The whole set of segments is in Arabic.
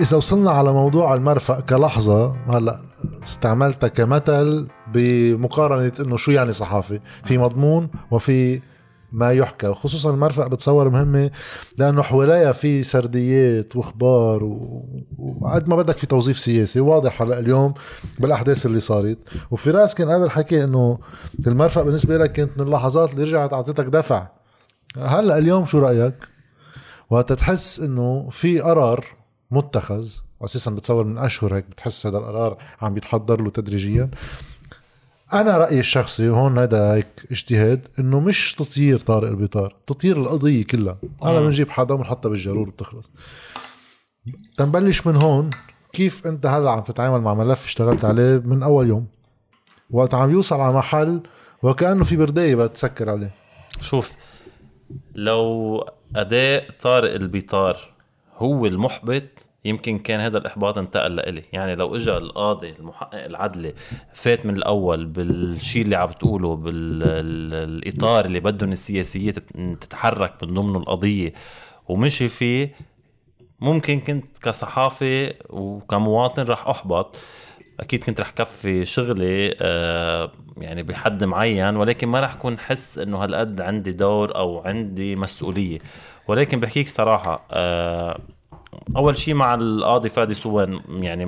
إذا وصلنا على موضوع المرفق كلحظة هلأ استعملتها كمثل بمقارنة إنه شو يعني صحافي في مضمون وفي ما يحكى وخصوصا المرفق بتصور مهمة لأنه حواليها في سرديات واخبار وقد ما بدك في توظيف سياسي واضح هلأ اليوم بالأحداث اللي صارت. وفراس كان قبل حكي إنه المرفق بالنسبة لك كانت من اللحظات اللي رجعت أعطيتك دفع. هلأ اليوم شو رأيك؟ وقت تحس إنه في قرار متخذ واساسا بتصور من أشهر هيك بتحس هذا القرار عم بيتحضر له تدريجيا. أنا رأيي الشخصي وهون هذا هيك اجتهاد إنه مش تطير طارق البطار تطير القضية كلها. أنا بنجيب حدا وبنحطها بالجرور وبتخلص. تنبلش من هون كيف أنت هلأ عم تتعامل مع ملف اشتغلت عليه من أول يوم؟ وقت عم يوصل على محل وكأنه في بردايه بتسكر عليه. شوف لو أداء طارق البطار هو المحبط يمكن كان هذا الإحباط انتقل لإلي. يعني لو اجى القاضي المحقق العدلي فات من الأول بالشيء اللي عم بتقوله بالاطار اللي بدهم السياسية تتحرك من ضمن القضية ومشي فيه ممكن كنت كصحافي وكمواطن راح أحبط. أكيد كنت رح كفي شغلي آه يعني بحد معين ولكن ما رح كون حس إنه هالقد عندي دور أو عندي مسؤولية. ولكن بحكيك صراحة آه أول شيء مع القاضي فادي سوان يعني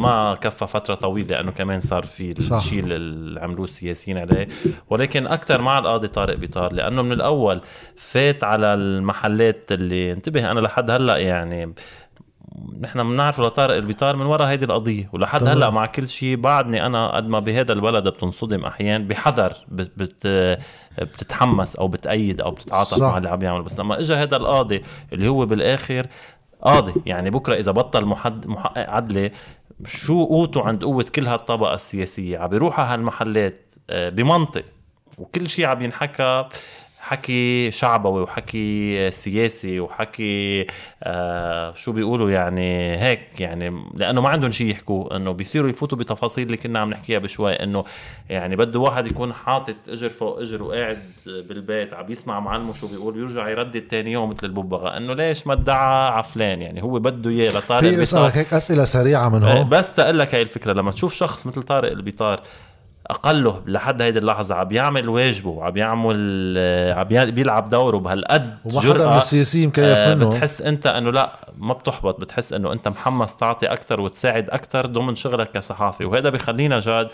ما كفى فترة طويلة لأنه كمان صار في الشيء اللي عملوه السياسيين عليه. ولكن أكثر مع القاضي طارق بيطار لأنه من الأول فات على المحلات اللي انتبه أنا لحد هلأ يعني نحن بنعرف لطارق البيطار من وراء هيدي القضية. ولحد هلأ مع كل شيء بعدني أنا قد ما بهذا البلد بتنصدم أحيانا بحذر بت بت بتتحمس أو بتأيد أو بتتعاطف مع اللي عم يعمل بس لما اجى هذا القاضي اللي هو بالآخر قاضي يعني بكرة إذا بطل محد محقق عدلي شو قوته عند قوة كل هالطبقة السياسية؟ عم بيروح على هالمحلات آه، بمنطق وكل شيء عم ينحكى حكي شعبوي وحكي سياسي وحكي آه شو بيقولوا يعني هيك يعني لأنه ما عندهم شيء يحكوا إنه بيصيروا يفوتوا بتفاصيل اللي كنا عم نحكيها بشوي إنه يعني بده واحد يكون حاطط إجر فوق إجر وقاعد بالبيت عم يسمع معلمه شو بيقول يرجع يردد ثاني يوم مثل الببغاء إنه ليش ما ادعى عفلان؟ يعني هو بده إياه لطارق في اسألك هيك أسئلة سريعة من هون. بس تقول لك هاي الفكرة لما تشوف شخص مثل طارق البيطار أقله لحد هيدي اللحظة عم يعمل واجبه عم يعمل عم بيلعب دوره بهالقد جرأة من السياسيين مكيف آه منه؟ بتحس أنت إنه لا ما بتحبط بتحس إنه أنت محمس تعطي أكثر وتساعد أكثر ضمن شغلك كصحافي. وهذا بخلينا جاد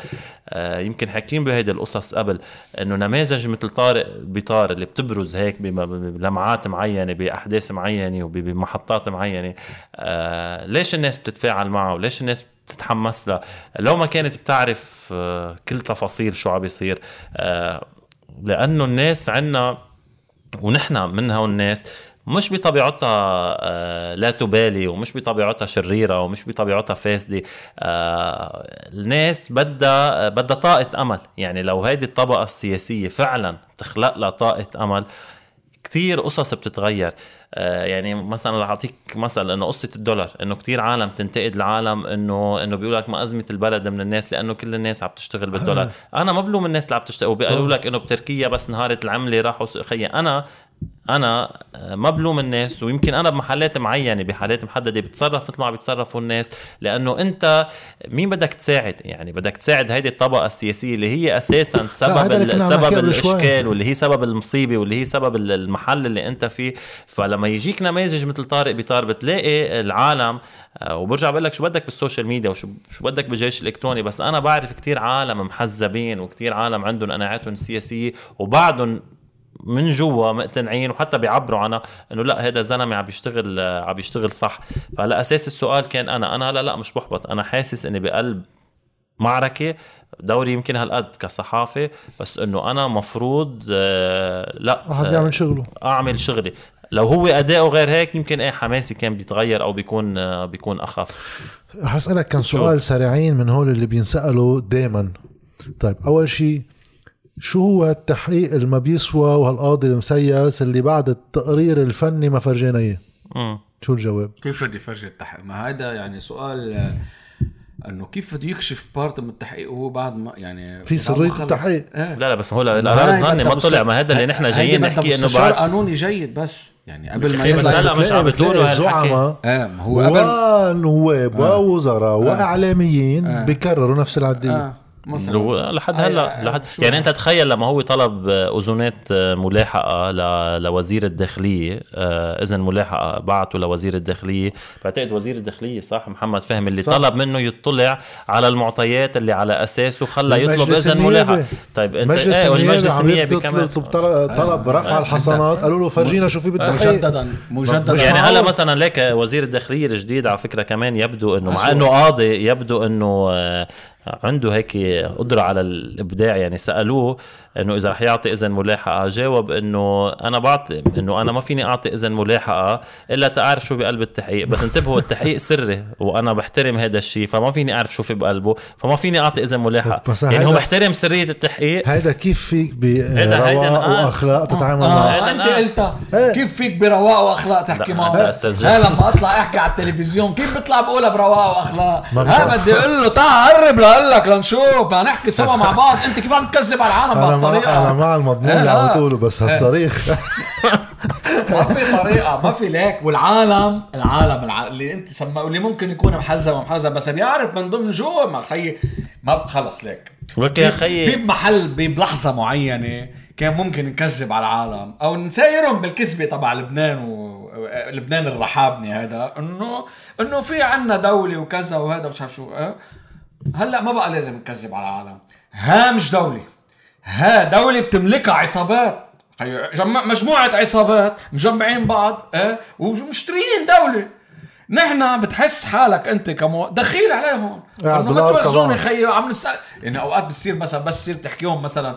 آه يمكن حاكيين بهيدي القصص قبل إنه نماذج مثل طارق بطار اللي بتبرز هيك بلمعات معينة بأحداث معينة وبمحطات معينة آه ليش الناس بتتفاعل معه؟ وليش الناس بتتحمس لها. لو ما كانت بتعرف آه، كل تفاصيل شو عم بيصير آه، لأنه الناس عنا ونحن من هون الناس مش بطبيعتها آه، لا تبالي ومش بطبيعتها شريرة ومش بطبيعتها فاسدة. الناس بدها بدها طاقة أمل. يعني لو هيدي الطبقة السياسية فعلا بتخلق لها طاقة أمل كتير قصص بتتغير. آه يعني مثلا رح أعطيك مثل إنه قصة الدولار إنه كتير عالم تنتقد العالم إنه إنه بيقول لك ما أزمة البلد من الناس لأنه كل الناس عم تشتغل بالدولار. أنا ما بلوم الناس اللي عم تشتغل وبيقولوا لك إنه بتركيا بس نهارة العملة راحوا خيي أنا أنا ما بلوم الناس ويمكن أنا بمحلات معينة بحالات محددة بتصرف مثل ما عم بيتصرفوا الناس لأنه أنت مين بدك تساعد؟ يعني بدك تساعد هيدي الطبقة السياسية اللي هي أساسا سبب سبب الإشكال واللي هي سبب المصيبة واللي هي سبب المحل اللي أنت فيه. فلما يجيك نماذج مثل طارق بيطار بتلاقي العالم آه، وبرجع بقول لك شو بدك بالسوشيال ميديا وشو شو بدك بالجيش الإلكتروني. بس أنا بعرف كتير عالم محزبين وكتير عالم عندهم قناعاتهم السياسية وبعدهم من جوا مقتنعين وحتى بيعبروا عنها إنه لا هذا الزلمه عم بيشتغل عم بيشتغل صح. فعلى أساس السؤال كان أنا أنا لا لا مش بحبط. أنا حاسس إني بقلب معركة دوري يمكن هالقد كصحافي بس إنه أنا مفروض آه لا واحد يعمل شغله. أعمل شغلي لو هو أداؤه غير هيك يمكن إيه حماسي كان بيتغير أو بيكون آه بيكون أخف. رح اسالك كان سؤال سريعين من هول اللي بينسألوا دائما طيب أول شيء شو هو التحقيق اللي ما بيسوى وهالقاضي المسيس اللي بعد التقرير الفني ما فرجينا إياه شو الجواب؟ كيف بدي فرجي التحقيق؟ ما هذا يعني سؤال إنه كيف بده يكشف بارت من التحقيق وهو بعد ما يعني في خلص. التحقيق. إيه لا لا بس هو القرار الظني ما طلع ما هذا اللي نحن جايين نحكي إنه بعد قانوني جيد بس يعني قبل ما بس يطلع هلا مش عم بتقولوا هالحكي. الزعماء إيه ما هو قبل ونواب ووزراء وإعلاميين آه. بكرروا نفس العديه مثلا لو- لحد آه، هلا آه، لحد يعني هذا؟ انت تخيل لما هو طلب اذونات ملاحقة ل... لوزير الداخلية آه، إذن ملاحقة بعته لوزير الداخلية بعتقد وزير الداخلية صح محمد فهمي اللي صح. طلب منه يطلع على المعطيات اللي على أساسه خلى يطلب إذن. ملاحقة طيب أنت مجلس إيه والمجلس النيابي كمان يطلب طلب- طلب رفع آه. الحصانات قالوا له فرجينا شو في بالتحقيق مجددا مجددا يعني. هلا مثلا ليك وزير الداخلية الجديد على فكرة كمان يبدو إنه مع. إنه قاضي يبدو إنه آه، عنده هيك قدرة على الإبداع يعني سألوه إنه إذا رح يعطي إذن ملاحقة. جاوب إنه أنا بعطي إنه أنا ما فيني أعطي إذن ملاحقة إلا تعرف شو بقلب التحقيق. بس انتبهوا التحقيق سري وأنا بحترم هذا الشيء فما فيني أعرف شو في بقلبه فما فيني أعطي إذن ملاحقة. بس يعني هو محترم سرية التحقيق. هيدا كيف فيك برواق آه. وأخلاق تتعامل آه. معه؟ أنت قلتها. إيه. كيف فيك برواق وأخلاق تحكي معه؟ ها لما أطلع أحكي على التلفزيون كيف بطلع بقولها برواق وأخلاق؟ ها. بدي أقول له تعال قرب لأقول لك لنشوف نحكي سوا مع بعض. أنت كيف عم تكذب على العالم مع أنا مع المضمون إيه، اللي عم لا. تقوله بس هالصريخ. ما في طريقة ما في ليك. والعالم العالم الع... اللي أنت سماه اللي ممكن يكون محزب ومحزب بس بيعرف من ضمن جوا ما خيي ما خلص ليك. ولك يا في خيي. بمحل بلحظة معينة كان ممكن نكذب على العالم أو نسايرهم بالكذبة تبع لبنان و لبنان الرحابني هذا إنه إنه في عنا دولة وكذا وهذا مش عارف شو أه؟ هلأ ما بقى لازم نكذب على العالم. ها مش دولة. ها دولة بتملكها عصابات مجموعة عصابات مجمعين بعض آه ومشتريين دولة نحن بتحس حالك انت كمو دخيل عليهم إنه ما طبعاً. خيي عم نسأل يعني أوقات بتصير مثلا بس تصير تحكيهم مثلا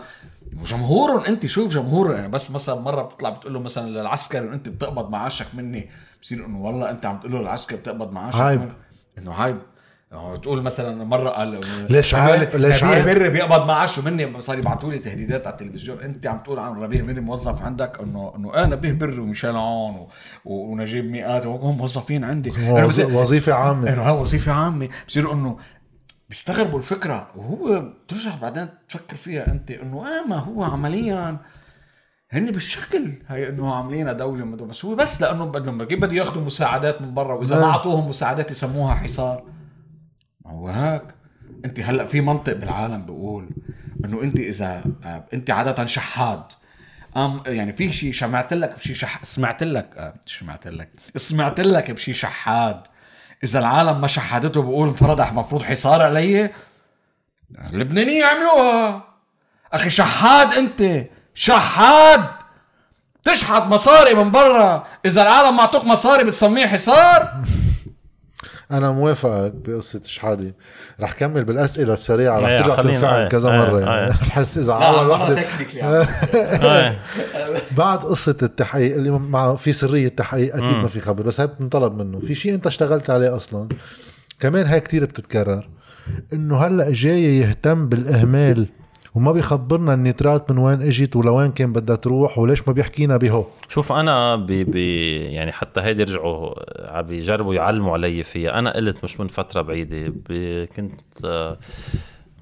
وجمهورهم انت شوف جمهورهم يعني بس مثلا مرة بتطلع بتقول له مثلا للعسكري انت بتقبض معاشك مني بصير إنه والله انت عم تقول له للعسكري بتقبض معاشك. مني. إنه عيب يعني بتقول مثلا مرة قال ليش عيب؟ ليش ربيع؟ بري بيقبض معاشه مني صار يبعثوا لي تهديدات على التلفزيون. انت عم تقول عن ربيع بري موظف عندك انه انه أنا نبيه بري وميشيل عون و... و- ونجيب ميقاتي وهم موظفين عندي. أنا وظ- بصير- وظيفة عامة. إنه وظيفة عامة. بصير إنه بيستغربوا الفكرة. وهو بترجع بعدين تفكر فيها أنت إنه آه ما هو عمليا. هن بالشكل هي إنه عاملينها دولة بس هو بس لأنه بدهم كيف بده ياخذوا مساعدات من برا؟ وإذا ما نعم. أعطوهم مساعدات يسموها حصار. ما هو هيك. انت هلأ في منطق بالعالم بيقول انه انت إذا آه، انت عادة شحاد. أم يعني في شيء سمعت لك بشي شح سمعت لك آه، سمعت لك؟ سمعت لك بشي شحاد. إذا العالم ما شحادته بقول انفرض المفروض حصار علي؟ اللبنانيين يعملوها أخي شحاد أنت شحاد. تشحت مصاري من برا. إذا العالم معطوك مصاري بتسميه حصار. أنا موافقك بقصة شحادي رح كمل بالأسئلة السريعة رح إيه، ترجع تنفعل إيه، كذا إيه، مرة. يعني إيه. بحس إذا عمل تكنيكلي آه. بعد قصة التحقيق اللي مع في سرية التحقيق أكيد ما في خبر بس هاي بتنطلب منه. في شيء أنت اشتغلت عليه أصلا؟ كمان هاي كتير بتتكرر. إنه هلأ جاي يهتم بالإهمال. وما بيخبرنا النيترات من وين اجت ولوين كان بدها تروح وليش ما بيحكينا بهو. شوف أنا ب ب يعني حتى هيدي رجعوا عم بيجربوا يعلموا علي فيها. أنا قلت مش من فترة بعيدة كنت آه،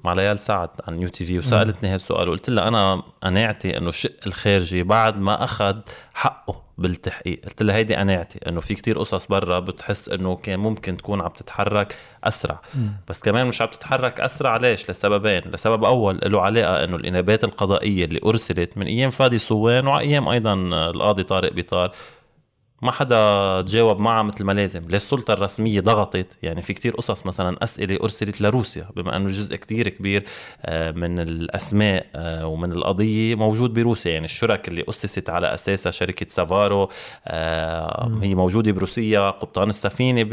مع ليال سعد عن يو تي في وسألتني هالسؤال وقلت لها أنا قناعتي إنه الشق الخارجي بعد ما أخذ حقه بالتحقيق. قلت لها هيدي قناعتي إنه في كتير قصص برا بتحس إنه كان ممكن تكون عم تتحرك أسرع. بس كمان مش عم تتحرك أسرع ليش؟ لسببين. لسبب أول له علاقة إنه الإنابات القضائية اللي أرسلت من أيام فادي صوان وأيام أيضا القاضي طارق بيطار. ما حدا تجاوب معها مثل ما لازم. ليش السلطة الرسمية ضغطت. يعني في كتير قصص مثلا أسئلة أرسلت لروسيا بما أنه جزء كتير كبير آه، من الأسماء آه، ومن القضية موجود بروسيا. يعني الشركة اللي أسست على أساسها شركة سافارو آه، هي موجودة بروسيا. قبطان السفينة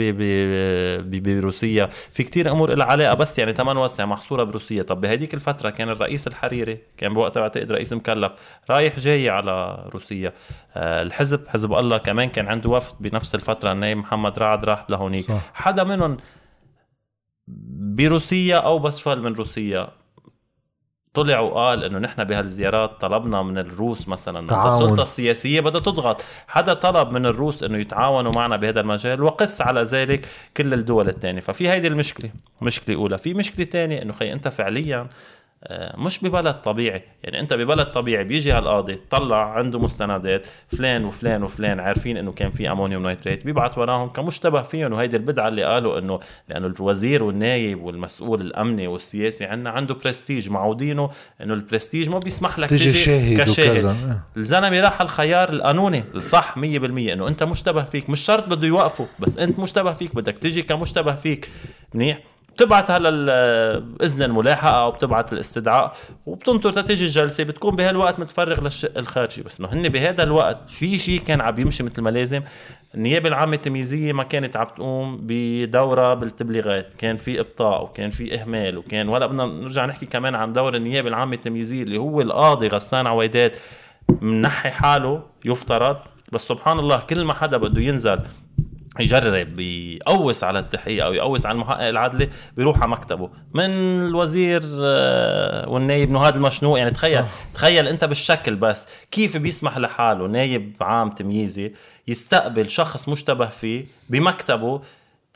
بروسيا. في كتير أمور لها علاقة. بس يعني تمن وسع محصورة بروسيا. طب بهديك الفترة كان الرئيس الحريري كان بوقتها بعتقد رئيس مكلف رايح جاي على روسيا. الحزب حزب الله كمان كان عنده وفد بنفس الفترة النايب محمد رعد راح لهونيك صح. حدا منهم بروسيا أو بس فل من روسيا طلع وقال إنه نحن بهالزيارات طلبنا من الروس مثلا تعاون. السلطة السياسية بدها تضغط حدا طلب من الروس إنه يتعاونوا معنا بهذا المجال وقس على ذلك كل الدول الثانية ففي هيدي المشكلة مشكلة أولى في مشكلة ثانية إنه خي أنت فعليا مش ببلد طبيعي. يعني انت ببلد طبيعي بيجي هالقاضي طلع عنده مستندات فلان وفلان وفلان عارفين انه كان في أمونيوم نايتريت بيبعت وراهم كمشتبه فيهم. وهيدي البدعة اللي قالوا انه لأنه الوزير والنايب والمسؤول الأمني والسياسي عندنا عنده برستيج معودينه انه البرستيج ما بيسمح لك تيجي تيجي شاهد كشاهد. وكذا. الزلمة راح الخيار القانوني الصح 100% انه انت مشتبه فيك. مش شرط بده يوقفه بس انت مشتبه فيك بدك تيجي كمشتبه فيك. منيح؟ بتبعت هلا إذن الملاحقة أو بتبعت الاستدعاء وبتنطر تتيجي الجلسة بتكون بهالوقت متفرغ للشق الخارجي. بس انه هن بهذا الوقت في شيء كان عم يمشي مثل ما لازم. النيابة العامة التمييزية ما كانت عم تقوم بدورة بالتبليغات. كان في إبطاء وكان في إهمال وكان ولا بدنا نرجع نحكي كمان عن دور النيابة العامة التمييزية اللي هو القاضي غسان عويدات. منحي حاله يفترض. بس سبحان الله كل ما حدا بده ينزل يجرب يقوس على التحقيق أو يقوس على المحقق العدلي بيروح على مكتبه من الوزير آه، والنايب إنه هذا المشنوق يعني تخيل صح. تخيل أنت بالشكل بس كيف بيسمح لحاله نايب عام تمييزي يستقبل شخص مشتبه فيه بمكتبه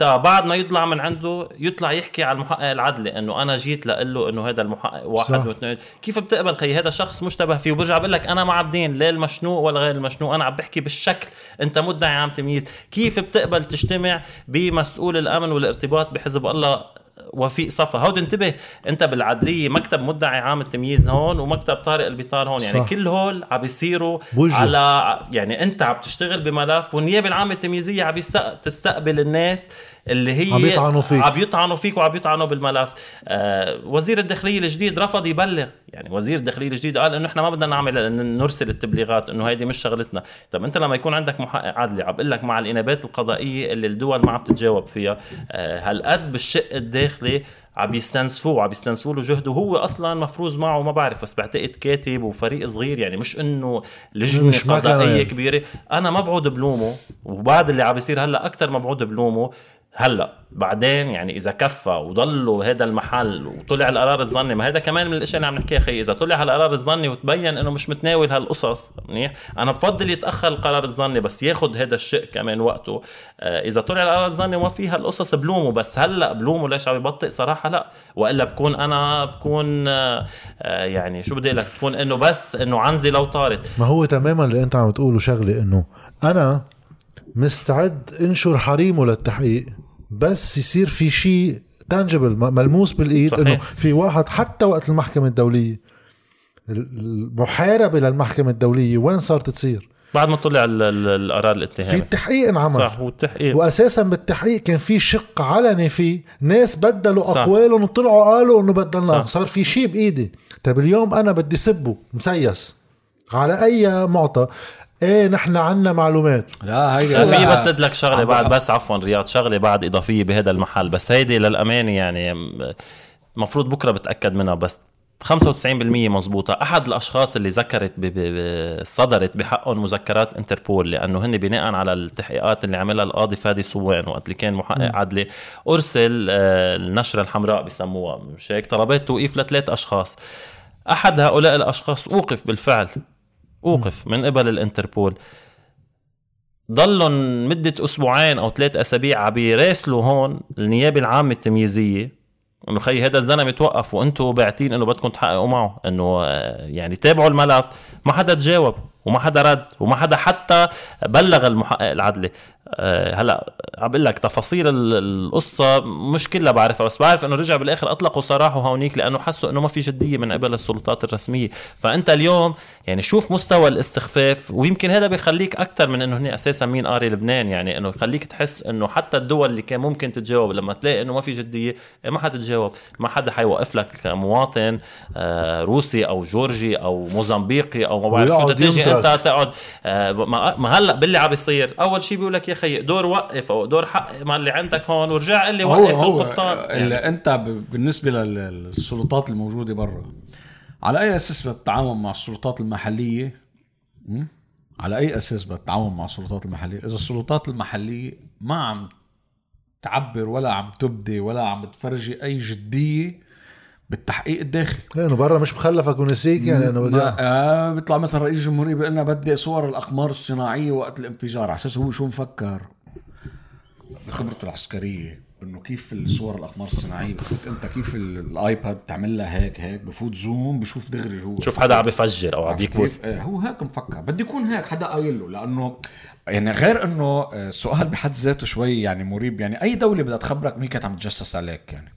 تا بعد ما يطلع من عنده يطلع يحكي على المحقق العدلي إنه أنا جيت لقول له إنه هذا المحقق واحد. واثنين كيف بتقبل خي هذا شخص مشتبه فيه وبرجع بقول لك أنا ما عبدين لا المشنوق ولا غير المشنوق أنا عم بحكي بالشكل أنت مدعي عام تمييز كيف بتقبل تجتمع بمسؤول الأمن والارتباط بحزب الله وفيق صفا هود انتبه أنت بالعدلية مكتب مدعي عام التمييز هون ومكتب طارق البطار هون يعني صح. كل هول عم بيصيروا. على يعني أنت عم تشتغل بملف والنيابة العامة التمييزية عم تستقبل الناس اللي هي عم يطعنوا فيك. عم يطعنوا فيك وعم يطعنوا بالملف. آه وزير الداخلية الجديد رفض يبلغ. يعني وزير الداخلية الجديد قال إنه إحنا ما بدنا نعمل نرسل التبليغات إنه هيدي مش شغلتنا. طب أنت لما يكون عندك محقق عدلي عم بقول لك مع الإنابات القضائية اللي الدول ما عم تتجاوب فيها آه هالقد بالشق الداخلي عم يستنسفوه عم يستنسفوا له جهده. وهو أصلا مفروض معه ما بعرف بس بعتقد كاتب وفريق صغير. يعني مش إنه لجنة مش قضائية. كبيرة. أنا ما بعود بلومه وبعد اللي عم بيصير هلأ أكثر ما بعود بلومه. هلا بعدين يعني إذا كفى وضلوا هذا المحل وطلع القرار الظني ما هذا كمان من الأشياء اللي عم نحكيها خي إذا طلع هالقرار الظني وتبين إنه مش متناول هالقصص منيح؟ أنا بفضل يتأخر القرار الظني بس ياخذ هذا الشق كمان وقته. آه إذا طلع القرار الظني وما في هالقصص بلومه بس هلأ بلومه ليش عم يبطئ؟ صراحة لا. وإلا بكون أنا بكون آه آه يعني شو بدي أقول لك بكون إنه بس إنه عنزي لو طارت. ما هو تماما اللي أنت عم تقوله شغلة إنه أنا مستعد انشر حريمه للتحقيق بس يصير في شيء تانجبل ملموس بالإيد. إنه في واحد حتى وقت المحكمة الدولية المحاربة للمحكمه الدولية وين صارت تصير؟ بعد ما طلع ال- ال- القرار في الاتهامي التحقيق انعمل صح والتحقيق واساسا بالتحقيق كان في شق علني فيه ناس بدلوا صح. أقوالهم وطلعوا قالوا إنه بدلناه صح. صار في شيء بإيدي طيب اليوم أنا بدي سبه مسيس على أي معطى إيه نحن عنا معلومات. لا هيدي في بس لك شغلة بعد بس عفوا رياض شغلة بعد إضافية بهذا المحل. بس هيدي للأمانة يعني المفروض بكرة بتأكد منها بس 95% مزبوطة. أحد الأشخاص اللي ذكرت ب... ب... صدرت بحقهم مذكرات انتربول لأنه هن بناء على التحقيقات اللي عملها القاضي فادي صوان وقت اللي كان محقق عدلي أرسل آه، النشرة الحمراء بسموها مش هيك؟ طلبات توقيف لثلاث أشخاص. أحد هؤلاء الأشخاص أوقف بالفعل. أوقف من قبل الانتربول. ضلهم مدة أسبوعين أو ثلاث أسابيع عم بيراسلوا هون النيابة العامة التمييزية إنه خي هذا الزلمة توقف وأنتم باعتين إنه بدكم تحققوا معه إنه آه، يعني تابعوا الملف ما حدا تجاوب. وما حدا رد وما حدا حتى بلغ المحقق العدلي آه، هلا عم بقول لك تفاصيل ال- القصة مش كلها بعرفها بس بعرف إنه رجع بالآخر أطلقوا سراحه هونيك لأنه حسوا إنه ما في جدية من قبل السلطات الرسمية. فأنت اليوم يعني شوف مستوى الاستخفاف ويمكن هذا بيخليك أكثر من إنه هني أساسا مين قاري لبنان. يعني إنه يخليك تحس إنه حتى الدول اللي كان ممكن تتجاوب لما تلاقي إنه ما في جدية إيه ما حتتجاوب ما حدا حيوقف لك مواطن آه، روسي أو جورجي أو موزمبيقي أو ما بعرف شو ينطرد. انت تقعد آه، ما هلا باللي عم بيصير. أول شيء بيقول لك يا خي دور وقف أو دور حق مع اللي عندك هون ورجع قل لي هو وقف هو القبطان. اللي يعني انت بالنسبة لل- للسلطات الموجودة برا على أي أساس بتتعاون مع السلطات المحلية؟ م? على أي أساس بتتعاون مع السلطات المحلية؟ إذا السلطات المحلية ما عم تعبر ولا عم تبدي ولا عم تفرجي أي جدية بالتحقيق الداخلي. إيه، إنه برا مش مخلفك ونسيك يعني إنه بدي آه بيطلع مثلا رئيس الجمهورية بيقول لنا بدي صور الأقمار الصناعية وقت الانفجار على أساس هو شو مفكر؟ بخبرته العسكرية إنه كيف الصور الأقمار الصناعية بتفوت أنت كيف ال- الآيباد تعمل لها هيك هيك بفوت زوم بشوف دغري جوا. شوف حدا عم بفجر أو عم كيف؟ إيه، هو هيك مفكر. بدي يكون هيك حدا قايل له لأنه يعني غير إنه آه، السؤال بحد ذاته شوي يعني مريب. يعني أي دولة بدها تخبرك مين كانت عم تجسس عليك يعني؟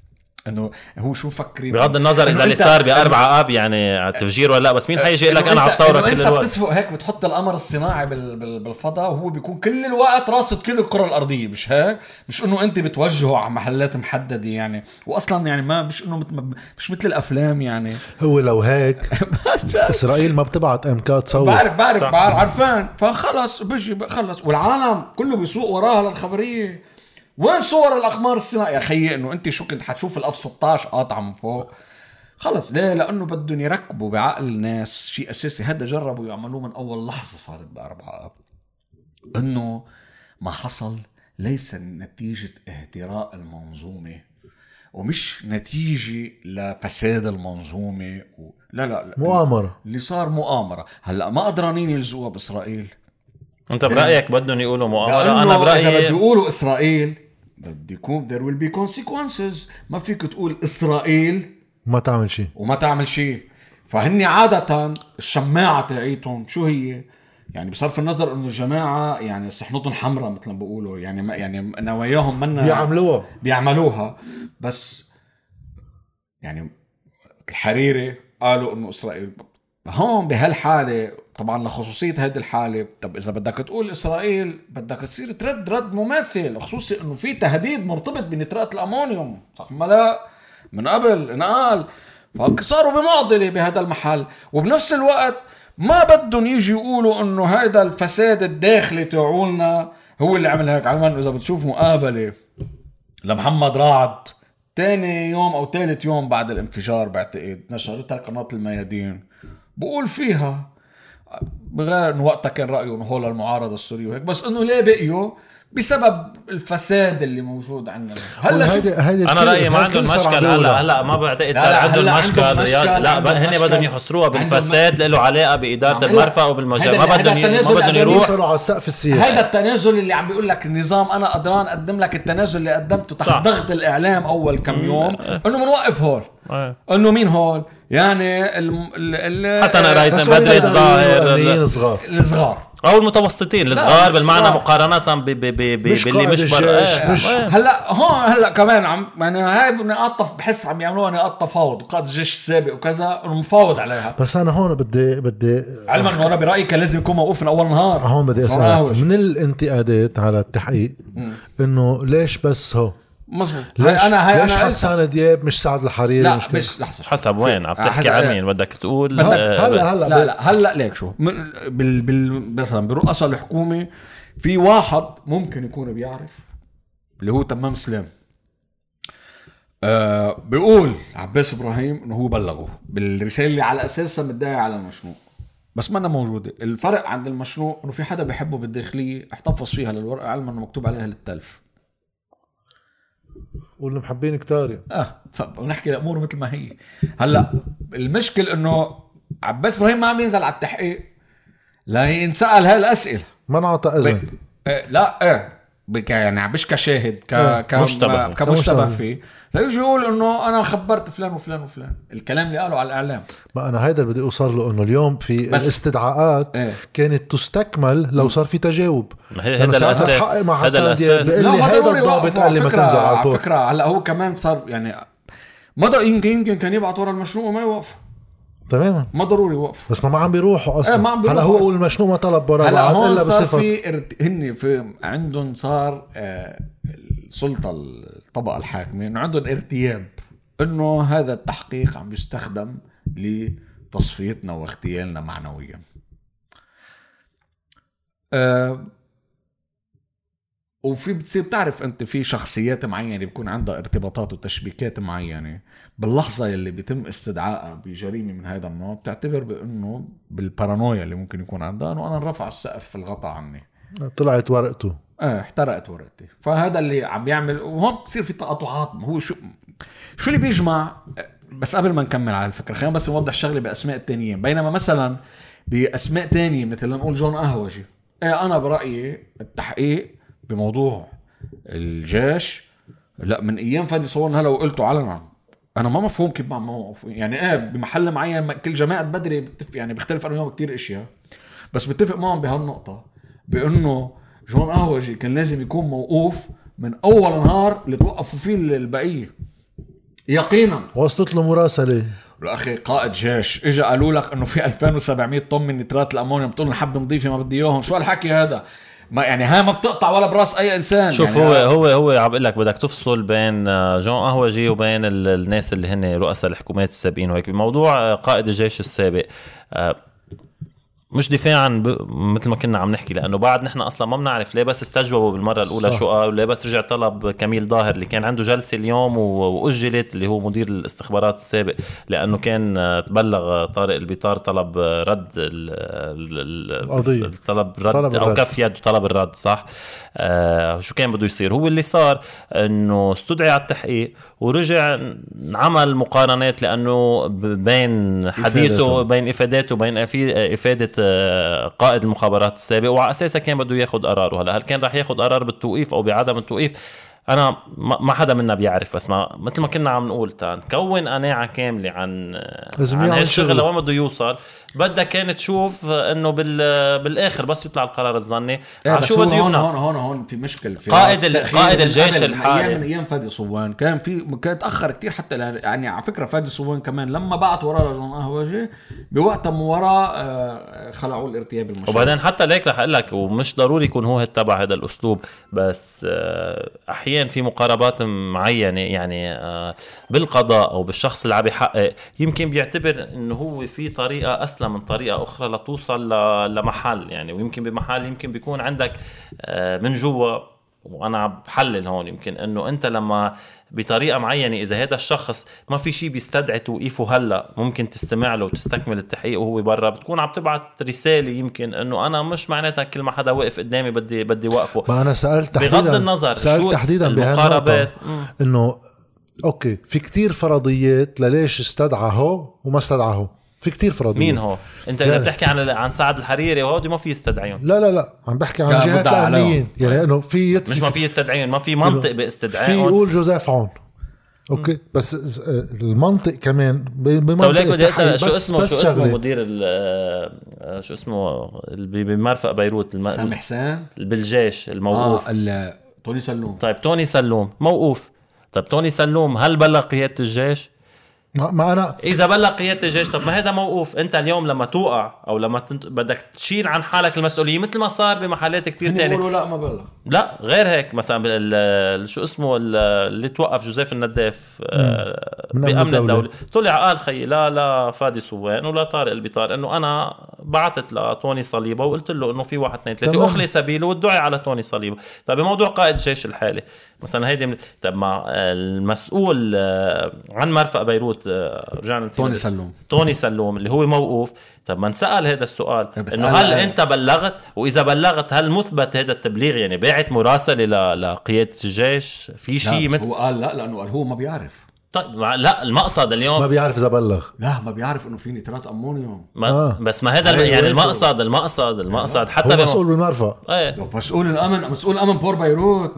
إنه هو شو مفكرين بغض النظر إذا اللي صار بأربعة آب يعني على تفجير ولا لا بس مين حيجي يقول لك أنا عم بصورك كل إنت الوقت؟ بتسفق هيك بتحط القمر الصناعي بال- بال- بالفضاء وهو بيكون كل الوقت راصد كل الكرة الأرضية مش هيك؟ مش إنه أنت بتوجهه على محلات محددة يعني. واصلا يعني ما مش إنه مت- مش مثل الأفلام يعني. هو لو هيك إسرائيل ما بتبعت ام كا تصور. بعرف بعرف. بعرف عرفان فخلص بيجي خلص. والعالم كله بيسوق وراها للخبرية. وين صور الاقمار الصناعيه يا خيي إنه انت شو كنت حتشوف الاف 16 قاطعة من فوق. خلص ليه؟ لأنه بدهم يركبوا بعقل الناس. شيء أساسي. هذا جربوا يعملوه من أول لحظة صارت بأربعة آب. إنه ما حصل ليس نتيجة اهتراء المنظومة ومش نتيجة لفساد المنظومة و... لا لا, لا. مؤامرة. اللي صار مؤامرة. هلأ ما قدرانين يلزقوها بإسرائيل. أنت برأيك بدهم يقولوا مؤامرة؟ لأنه أنا إذا بده برايي يقولوا إسرائيل بده يكون there will be consequences. ما فيك تقول إسرائيل ما تعمل شيء. وما تعمل شيء. فهن عادة الشماعة تاعيتهم شو هي؟ يعني بصرف النظر إنه الجماعة يعني صحنتهم حمراء مثل ما بيقولوا يعني ما يعني نواياهم منا بيعملوها. بيعملوها. بس يعني الحريري قالوا إنه إسرائيل هون بهالحالة طبعا لخصوصية هذه الحالة طب إذا بدك تقول إسرائيل بدك تصير ترد رد مماثل خصوصي إنه في تهديد مرتبط بنترات الأمونيوم. صح. ما لا من قبل انقال. فصاروا بمعضلة بهذا المحل. وبنفس الوقت ما بدهم يجي يقولوا إنه هذا الفساد الداخلي تاعولنا هو اللي عمل هيك. علما إذا بتشوف مقابلة لمحمد رعد تاني يوم أو ثالث يوم بعد الانفجار بعتقد نشرتها قناه الميادين. بقول فيها. بغير انه وقتها كان رأيه إنه هو المعارضة السورية وهيك. بس إنه ليه بقيوا؟ بسبب الفساد اللي موجود عندنا. هلأ شو هيدي هيدي أنا رأيي ما عندهم مشكل. هلا هلأ ما بعتقد صار عندهم هلا مشكل لا هن. بدهم يحصروها بالفساد له علاقه بإدارة المرفأ وبالمجال ما بدهم ما بدهم يروح. على السقف السياسي هيدا التنازل اللي عم بيقول لك النظام أنا قدران اقدم لك التنازل اللي قدمته تحت. ضغط الإعلام أول كم يوم إنه بنوقف هول. انه مين هول؟ يعني ال ال ال حسن قرايتن بس بدري ظاهر صغار الصغار. أو المتوسطين الصغار بالمعنى الصغار. مقارنة ب- ب- ب- ب- مش باللي قائد مش بر الجيش، إيه. مش-. هلا هون هلا كمان عم يعني هاي نقاط بحس عم يعملوها نقاط تفاوض وقائد الجيش السابق وكذا انه مفاوض عليها. بس أنا هون بدي بدي علما انه أنا برايي كان لازم يكون موقوف من أول نهار. هون بدي أسألك. من الانتقادات على التحقيق إنه ليش بس هو؟ مزبوط ليش أنا هاي ليش أنا حسان دياب مش سعد الحريري لا مش مش لحظة. حسب وين؟ عم آه، تحكي عن. مين بدك تقول هلا آه، هلا هلا لا لا هلا ليك شو. بال بال مثلا برؤساء الحكومة في واحد ممكن يكون بيعرف اللي هو تمام سلام آه بيقول عباس إبراهيم إنه هو بلغه. بالرسالة اللي على أساسها متداعي على المشروع. بس ما موجودة. الفرق عند المشروع إنه في حدا بيحبه بالداخلية احتفظ فيها للورقة علما إنه مكتوب عليها للتلف. واللي محبين كتار يعني. آه فبنحكي الأمور مثل ما هي. هلأ المشكل إنه عباس إبراهيم ما عم ينزل على التحقيق. لا ينسأل هاي الاسئله ما انعطى إذن. إيه لا إيه. بك يعني مش كشاهد ك... آه، ك... مشتبه. كمشتبه كمشتبه. فيه. لا يجي يقول إنه أنا خبرت فلان وفلان وفلان. الكلام اللي قاله على الإعلام. ما أنا هيدا اللي بدي اوصل له إنه اليوم في بس- الاستدعاءات إيه. كانت تستكمل لو صار في تجاوب. ما هي لأنه هذا ساعتها الاساس الحق مع هذا حسن دياب بيقول لي هيدا الضابط. قال لي ما تنزل على على البور فكرة هلأ هو كمان صار يعني ما ض- يمكن يمكن كان يبعث ورا المشروع وما يوقفوا. تماما. ما ضروري يوقفوا. بس ما عم بيروحوا أصلا. إيه، ما عم هلأ بيروحوا هو أصلاً. اول المشروع ما طلب ورا هلأ هون صار بصفه في ارت... هن في عندهم صار آه السلطة الطبقة الحاكمة إنه عندهم ارتياب إنه هذا التحقيق عم يستخدم لتصفيتنا واغتيالنا معنويا. آه وفي بتصير بتعرف أنت في شخصيات معينة بيكون عندها ارتباطات وتشبيكات معينة. باللحظة يلي بيتم استدعائها بجريمة من هذا النوع بتعتبر بأنه بالبارانويا اللي ممكن يكون عندها إنه أنا رفع السقف في الغطاء عني. طلعت ورقته. إيه احترقت ورقتي. فهذا اللي عم يعمل وهون بتصير في تقاطعات. هو شو شو اللي بيجمع؟ بس قبل ما نكمل على الفكرة خلينا بس نوضح شغلة بأسماء التانيين. بينما مثلا بأسماء تانية مثل نقول جون قهوجي إيه أنا برأيي التحقيق بموضوع الجيش. لا من أيام فادي صوان هلا وقلته علنا أنا ما مفهوم كيف ما موقف يعني إيه بمحل معين كل جماعة بدري بتف يعني بيختلف أنا وياهم كثير إشياء. بس بتفق معهم بهالنقطة بأنه جون قهوجي كان لازم يكون موقوف من أول نهار اللي توقفوا فيه البقية. يقينا. وصلت له مراسله الاخي قائد جيش اجى قالوا لك إنه في 2700 طن من نترات الأمونيوم. بتقول حب نضيفه ما بدي إياهم. شو هالحكي هذا؟ ما يعني هاي ما بتقطع ولا براس أي إنسان. شوف يعني هو هو هو عم بقول لك بدك تفصل بين آه، جون قهوجي وبين ال- الناس اللي هن رؤساء الحكومات السابقين وهيك. بموضوع آه، قائد الجيش السابق آه، مش دفاعا ب... مثل ما كنا عم نحكي لأنه بعد نحن أصلا ما بنعرف ليه بس استجوبوا بالمرة الأولى صح. شو قال ليه بس رجع طلب كميل ظاهر اللي كان عنده جلسة اليوم و... وأجلت اللي هو مدير الاستخبارات السابق لأنه كان آه، تبلغ طارق البيطار طلب رد ال... ال... ال... القضية. طلب رد طلب أو. كف يد وطلب الرد صح آه شو كان بده يصير هو اللي صار إنه استدعي على التحقيق ورجع عمل مقارنات لأنه بين حديثه. بين إفاداته أفي- إفادة قائد المخابرات السابق وعلى اساسها كان بده ياخذ قراره. هلا هل كان راح ياخذ قرار بالتوقيف أو بعدم التوقيف؟ أنا ما ما حدا منا بيعرف بس ما مثل ما كنا عم نقول تا نكون قناعة كاملة عن لازم عن يعمل هالشغل. لوين بده يوصل. بدك كانت تشوف إنه بال بالآخر بس يطلع القرار الظني. إيه على شو بده هون هون هون هون في مشكل في قائد قائد الجيش الحالي. أيام من أيام فادي صوان كان في كان تأخر كتير حتى ل- يعني على فكرة فادي صوان كمان لما بعت وراه لجون قهوجي بوقتها من وراه آه، خلعوا الارتياب المشروع. وبعدين حتى ليك رح أقول لك ومش ضروري يكون هو تبع هذا الأسلوب بس آه، أحيانا في مقاربات معينة يعني آه، بالقضاء أو بالشخص اللي عم يحقق. يمكن بيعتبر إنه هو في طريقة أسلم من طريقة أخرى لتوصل لمحل يعني ويمكن بمحل يمكن بيكون عندك آه، من جوا وأنا بحلل هون يمكن إنه أنت لما بطريقة معينة إذا هذا الشخص ما في شيء بيستدعي توقيفه هلأ ممكن تستمع له وتستكمل التحقيق وهو برا بتكون عم تبعت رسالة يمكن إنه أنا مش معناتها كل ما حدا وقف قدامي بدي بدي وقفه. ما أنا سألت تحديدا بغض النظر سألت تحديدا المقاربات. إنه أوكي في كتير فرضيات لليش استدعى هو وما استدعى هو. في كتير فرضيات مين هو؟ انت إذا يعني- بتحكي عن عن سعد الحريري وهودي ما في يستدعيهم. لا لا لا عم بحكي عن جهات. الامنيين يعني إنه في يت... مش ما في يستدعيهم ما في منطق في باستدعائهم يقول جوزيف عون. أوكي؟ بس المنطق كمان بمنطق طيب ليك بدي. أسأل شو اسمه بس شو اسمه. مدير ال- آه، شو اسمه اللي بمرفق بيروت الم... سامي حسين. بالجيش الموقوف. آه ال- توني سلوم. طيب توني سلوم موقوف. طيب توني سلوم هل بلغ قيادة الجيش؟ ما, ما أنا إذا بلغ قيادة الجيش طب ما هذا موقوف. أنت اليوم لما توقع أو لما تنت... بدك تشيل عن حالك المسؤولية مثل ما صار بمحلات كتير هن تانية. بيقولوا لا ما بلغ. لا غير هيك. مثلا بال- ال- شو اسمه ال- اللي توقف جوزيف النداف آه، من أمن بأمن الدولة. الدولة. طلع قال خيي لا لا فادي صوان ولا طارق البيطار إنه أنا بعثت لتوني صليبة وقلت له إنه في واحد اثنين ثلاثة. واخلي سبيله والدعي على توني صليبة. طيب بموضوع قائد الجيش الحالي مثلا هيدي من... طب ما المسؤول آه، عن مرفق بيروت آه، رجعنا توني. سلوم. توني سلوم اللي هو موقوف. طب ما انسال هذا السؤال إيه إنه هل قال- أنت بلغت؟ وإذا بلغت هل مثبت هذا التبليغ؟ يعني باعت مراسلة ل- لقيادة الجيش؟ في شيء لا مثل هو قال لا لأنه قال هو ما بيعرف. طيب ما- لا المقصد ما اليوم بيعرف إذا بلغ. لا ما بيعرف إنه في نترات امونيوم ما آه. بس ما هذا أيوة، يعني أيوة. المقصد المقصد المقصد حتى هو مسؤول بالمرفأ إيه. مسؤول الأمن مسؤول أمن بور بيروت.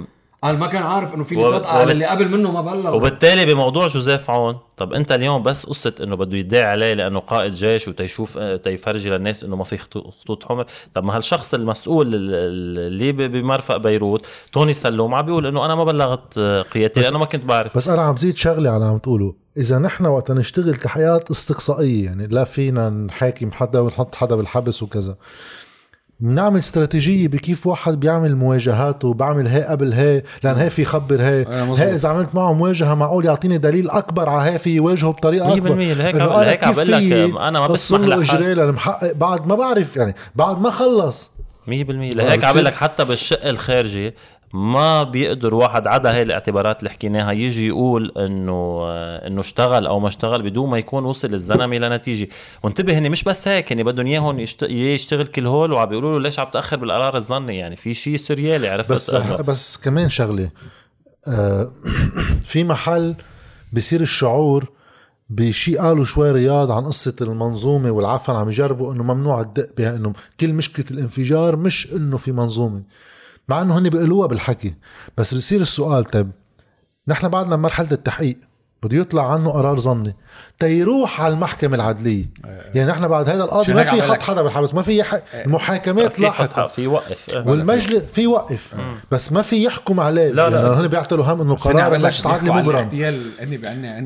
قال ما كان عارف إنه في نترات على اللي قبل منه ما بلغ. وبالتالي بموضوع جوزيف عون طب أنت اليوم بس قصة إنه بده يدعي عليه لأنه قائد جيش وتيشوف آه، تيفرجي للناس إنه ما في خطو- خطوط حمر. طب ما هالشخص المسؤول ال- ال- اللي ب- بمرفق بيروت توني سلوم عم بيقول إنه أنا ما بلغت آه، قيادتي لأنه ما كنت بعرف. بس أنا عم زيد شغلة على عم تقولوا إذا نحن وقت نشتغل تحقيقات استقصائية يعني لا فينا نحاكم حدا ونحط حدا بالحبس وكذا. بنعمل استراتيجية بكيف واحد بيعمل مواجهاته بعمل هي قبل هي لأن هي في خبر هي. آه،. هي إذا عملت معه مواجهة معقول يعطيني دليل أكبر على هي في يواجهه بطريقة 100% اكبر لهيك إنه عم- أنا لهيك عم لك، فيي أنا ما بسمح له. اجري للمحقق بعد ما بعرف يعني بعد ما خلص. 100% لهيك عم بقول لك حتى بالشق الخارجي ما بيقدر واحد عدا هاي الاعتبارات اللي حكيناها يجي يقول إنه آه، إنه اشتغل أو ما اشتغل بدون ما يكون وصل الزلمة لنتيجة. وانتبه هني مش بس هيك هني بدهم اياهم يشت- يشتغل كل هول وعم بيقولوا له ليش عم تأخر بالقرار الظني؟ يعني في شيء سوريالي عرفت؟ بس بس كمان شغلة آه في محل بصير الشعور بشي قالوا شوي رياض عن قصة المنظومة والعفن عم يجربوا إنه ممنوع الدق بها إنه كل مشكلة الانفجار مش إنه في منظومة. مع إنه هن بيقولوها بالحكي. بس بصير السؤال طيب نحن بعدنا بمرحلة التحقيق بده يطلع عنه قرار ظني. تيروح على المحكمة العادلية يعني نحن بعد هذا القاضي ما في لك- حدا بالحبس ما في يح... المحاكمات في لاحقا حق- في وقف. إيه. والمجلس في وقف. بس ما في يحكم عليه. لا، لا. يعني هن بيعتلوا هم إنه قرار المجلس العدلي مبرم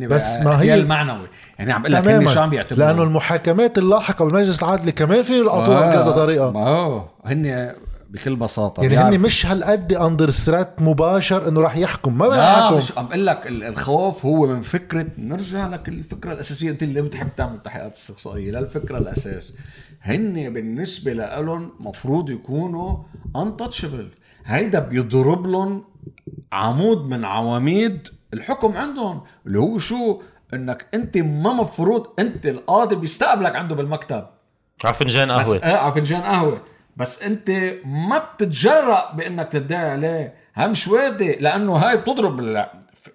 بس ما هي- اغتيال معنوي. يعني عم بقول لك هني شو عم بيعتبروا لأنه المحاكمات اللاحقة بالمجلس العدلي كمان في يلقطوها بكذا طريقة. ما هو هن بكل بساطة. يعني هن مش هالقد under threat مباشر إنه راح يحكم. ما لا مش عم بقول لك ال- الخوف هو من فكرة نرجع لك الفكرة الأساسية أنت اللي بتحب تعمل تحقيقات استقصائية للفكره الاساس هن بالنسبة لهم مفروض يكونوا انتشبل هيدا بيضرب لهم عمود من عواميد الحكم عندهم اللي هو شو؟ إنك أنت ما مفروض أنت القاضي بيستقبلك عنده بالمكتب. على فنجان بس قهوه آه على فنجان قهوة. بس انت ما بتتجرأ بانك تدعي عليه هم وارده لأنه هاي بتضرب.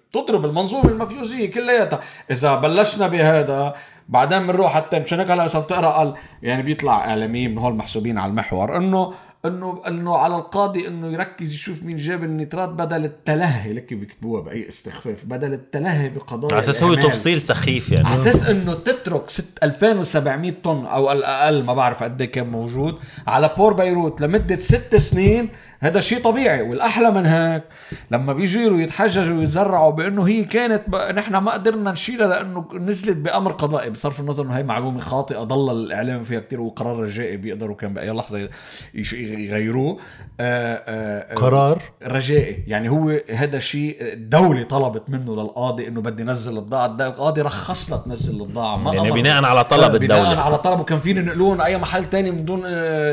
بتضرب المنظومة المافيوزية كلياتها إذا بلشنا بهذا بعدين بنروح حتى مشان هيك هلا اذا بتقرا يعني بيطلع إعلاميين من هول محسوبين على المحور إنه انه إنه على القاضي إنه يركز يشوف مين جاب النيترات بدل التلهي. لك بيكتبوها بأي استخفاف. بدل التلهي بقضايا على أساس هو. تفصيل سخيف يعني. على أساس إنه تترك ست 2700 طن أو الاقل ما بعرف قد إيه كان موجود على بور بيروت لمدة ست سنين. هذا شيء طبيعي والأحلى من هيك لما بيجوا يتحججوا ويتزرعوا بأنه هي كانت ب... نحن ما قدرنا نشيلها لأنه نزلت بأمر قضائي. بصرف النظر إنه هي معلومة خاطئة ضل الإعلام فيها كتير وقرار رجائي بيقدروا كان بأي لحظة يش- يغيروه آه آه آه قرار. رجائي. يعني هو هذا شيء الدولة طلبت منه للقاضي إنه بدي نزل البضاعة الد- القاضي رخص لها تنزل البضاعة ما يعني. بناء على طلب بناء الدولة. على طلب. وكان فيني نقلون أي محل تاني من دون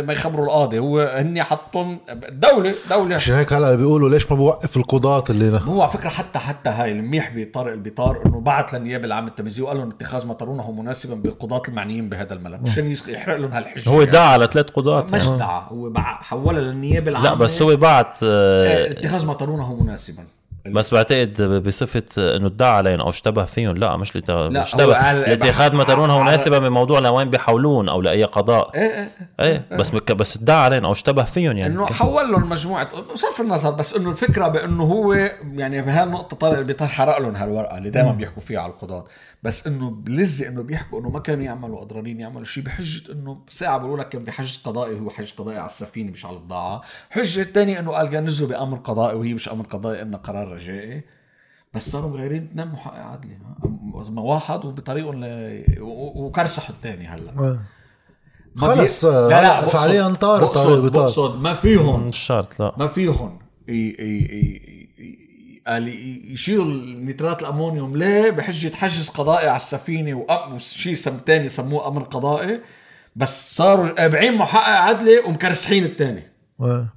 ما يخبروا القاضي. هو هني حطهم دولة دولة. عشان هيك هلا بيقولوا ليش ما بوقف القضاة اللي هو على فكرة حتى حتى هاي المنيح بطارق البطار إنه بعت للنيابة العامة التمييزية وقال لهم اتخاذ ما ترونه مناسبا بالقضاة المعنيين بهذا الملف. مشان يحرق لهم هالحجة. هو دعا على ثلاث قضاة. مش. دعا. هو حولها للنيابة العامة. لا بس هو بعت آه، اتخاذ ما ترونه مناسبا. بس بعتقد بصفة إنه ادعى عليهم أو اشتبه فيهم لا مش لت... لا، اشتبه. لاتخاذ ما ترونه على- مناسبة من موضوع لوين بيحولون أو لأي قضاء. إيه إيه إيه بس بك... بس ادعى عليهم أو اشتبه فيهم يعني إنه حول لهم مجموعة بصرف النظر بس إنه الفكرة بإنه هو يعني بهالنقطه طارق البيطار حرق لهم هالورقة اللي دائما بيحكوا فيها على القضاة. بس إنه بلزق إنه بيحكوا إنه ما كانوا يعملوا قدرانين يعملوا شيء بحجة إنه ساعة بيقولوا لك كان حجز قضائي هو حجز قضائي على السفينة مش على البضاعه حجة الثانية إنه قال كان نزلوا بأمر قضائي وهي مش أمر قضائي انه قرار رجائي بس صاروا مغيرين. اثنين محقق عدلي ها؟ واحد وبطريقهم ل... وكرسحوا الثاني هلا. آه. ما خلص بي- آه، لا لا فعليا طار بقصد بقصد ما فيهم مش شرط لا. ما فيهم ي- ي- ي- ي- قال ي- يشيلوا النيترات الأمونيوم. ليه؟ بحجه حجز قضائي على السفينة وأ- وشيء سم تاني سموه أمر قضائي. بس صاروا قابعين محقق عدلي ومكرسحين الثاني. آه.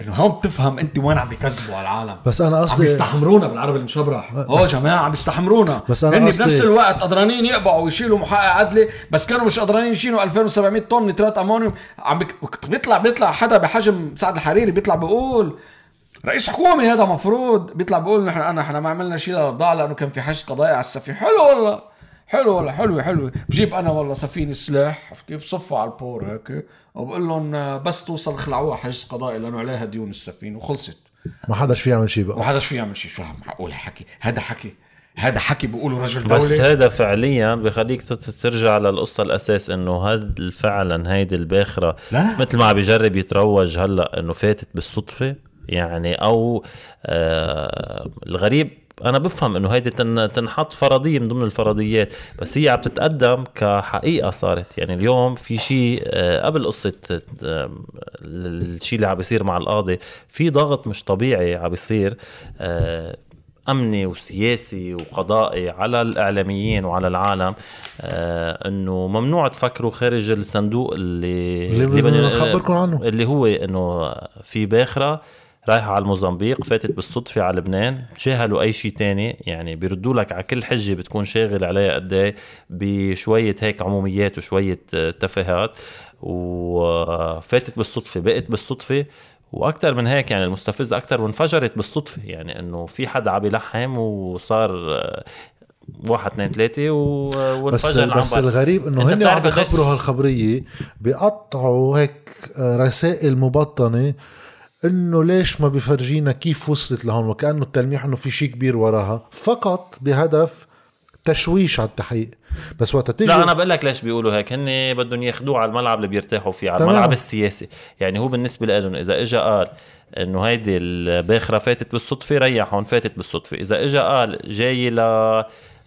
انه هون بتفهم انت وين عم بيكذبوا على العالم. بس أنا عم قصدي بيستحمرونا بالعربي المشبرح. أوه جماعة عم بيستحمرونا بس هن قصدي- بنفس الوقت قدرانين يقبعوا ويشيلوا محقق عدلي بس كانوا مش قدرانين يشيلوا 2700 طن نترات أمونيوم. عم بك... بيطلع بيطلع حدا بحجم سعد الحريري بيطلع بيقول رئيس حكومة هذا مفروض. بيطلع بيقول نحن انا إحنا ما عملنا شيء للبضاعه لأنه كان في حجز قضائي على السفينة. حلو والله. حلو والله حلوة حلوة بجيب أنا والله سفينة سلاح عرفت كيف؟ بصفوا على البور هيك. وبقول لهم بس توصل خلعوها حجز قضائي لأنه عليها ديون السفينة. وخلصت. ما حداش في يعمل شيء بقى. ما حداش في يعمل شيء. شو معقول حكي. هذا حكي. هذا حكي بيقولوا رجل بس دولة هذا فعليا بخليك ترجع للقصة الأساس إنه هاد فعلا هيدي الباخرة لا. مثل ما عم بيجرب يتروج هلأ إنه فاتت بالصدفة؟ يعني أو آه الغريب أنا بفهم إنه هيدي تن- تنحط فرضية من ضمن الفرضيات بس هي عم تتقدم كحقيقة صارت يعني اليوم في شيء آه قبل قصة آه الشيء اللي عم بيصير مع القاضي في ضغط مش طبيعي عم بيصير آه أمني وسياسي وقضائي على الإعلاميين وعلى العالم آه إنه ممنوع تفكروا خارج الصندوق اللي اللي بدنا- نخبركم عنه. اللي هو إنه في باخرة رايحة على الموزمبيق فاتت بالصدفة على لبنان تجاهلوا أي شيء تاني يعني بيردوا لك على كل حجة بتكون شاغل عليها قد إيه بشوية هيك عموميات وشوية آه، تفاهات. وفاتت بالصدفة بقت بالصدفة. وأكثر من هيك يعني المستفز أكثر وانفجرت بالصدفة يعني إنه في حدا عم يلحم وصار آه، واحد اثنين ثلاثة و- بس وانفجر بس العنبر. الغريب إنه هن عم بيخبروا هالخبرية بيقطعوا هيك آه، رسائل مبطنة إنه ليش ما بيفرجينا كيف وصلت لهون وكأنه التلميح إنه في شيء كبير وراها. فقط بهدف تشويش على التحقيق. بس وقت تيجي لا أنا بقول لك ليش بيقولوا هيك. هن بدهم ياخذوه على الملعب اللي بيرتاحوا فيه على تمام. الملعب السياسي. يعني هو بالنسبة لهم إذا اجى قال إنه هيدي الباخرة فاتت بالصدفة ريحهم فاتت بالصدفة. إذا اجى قال جاي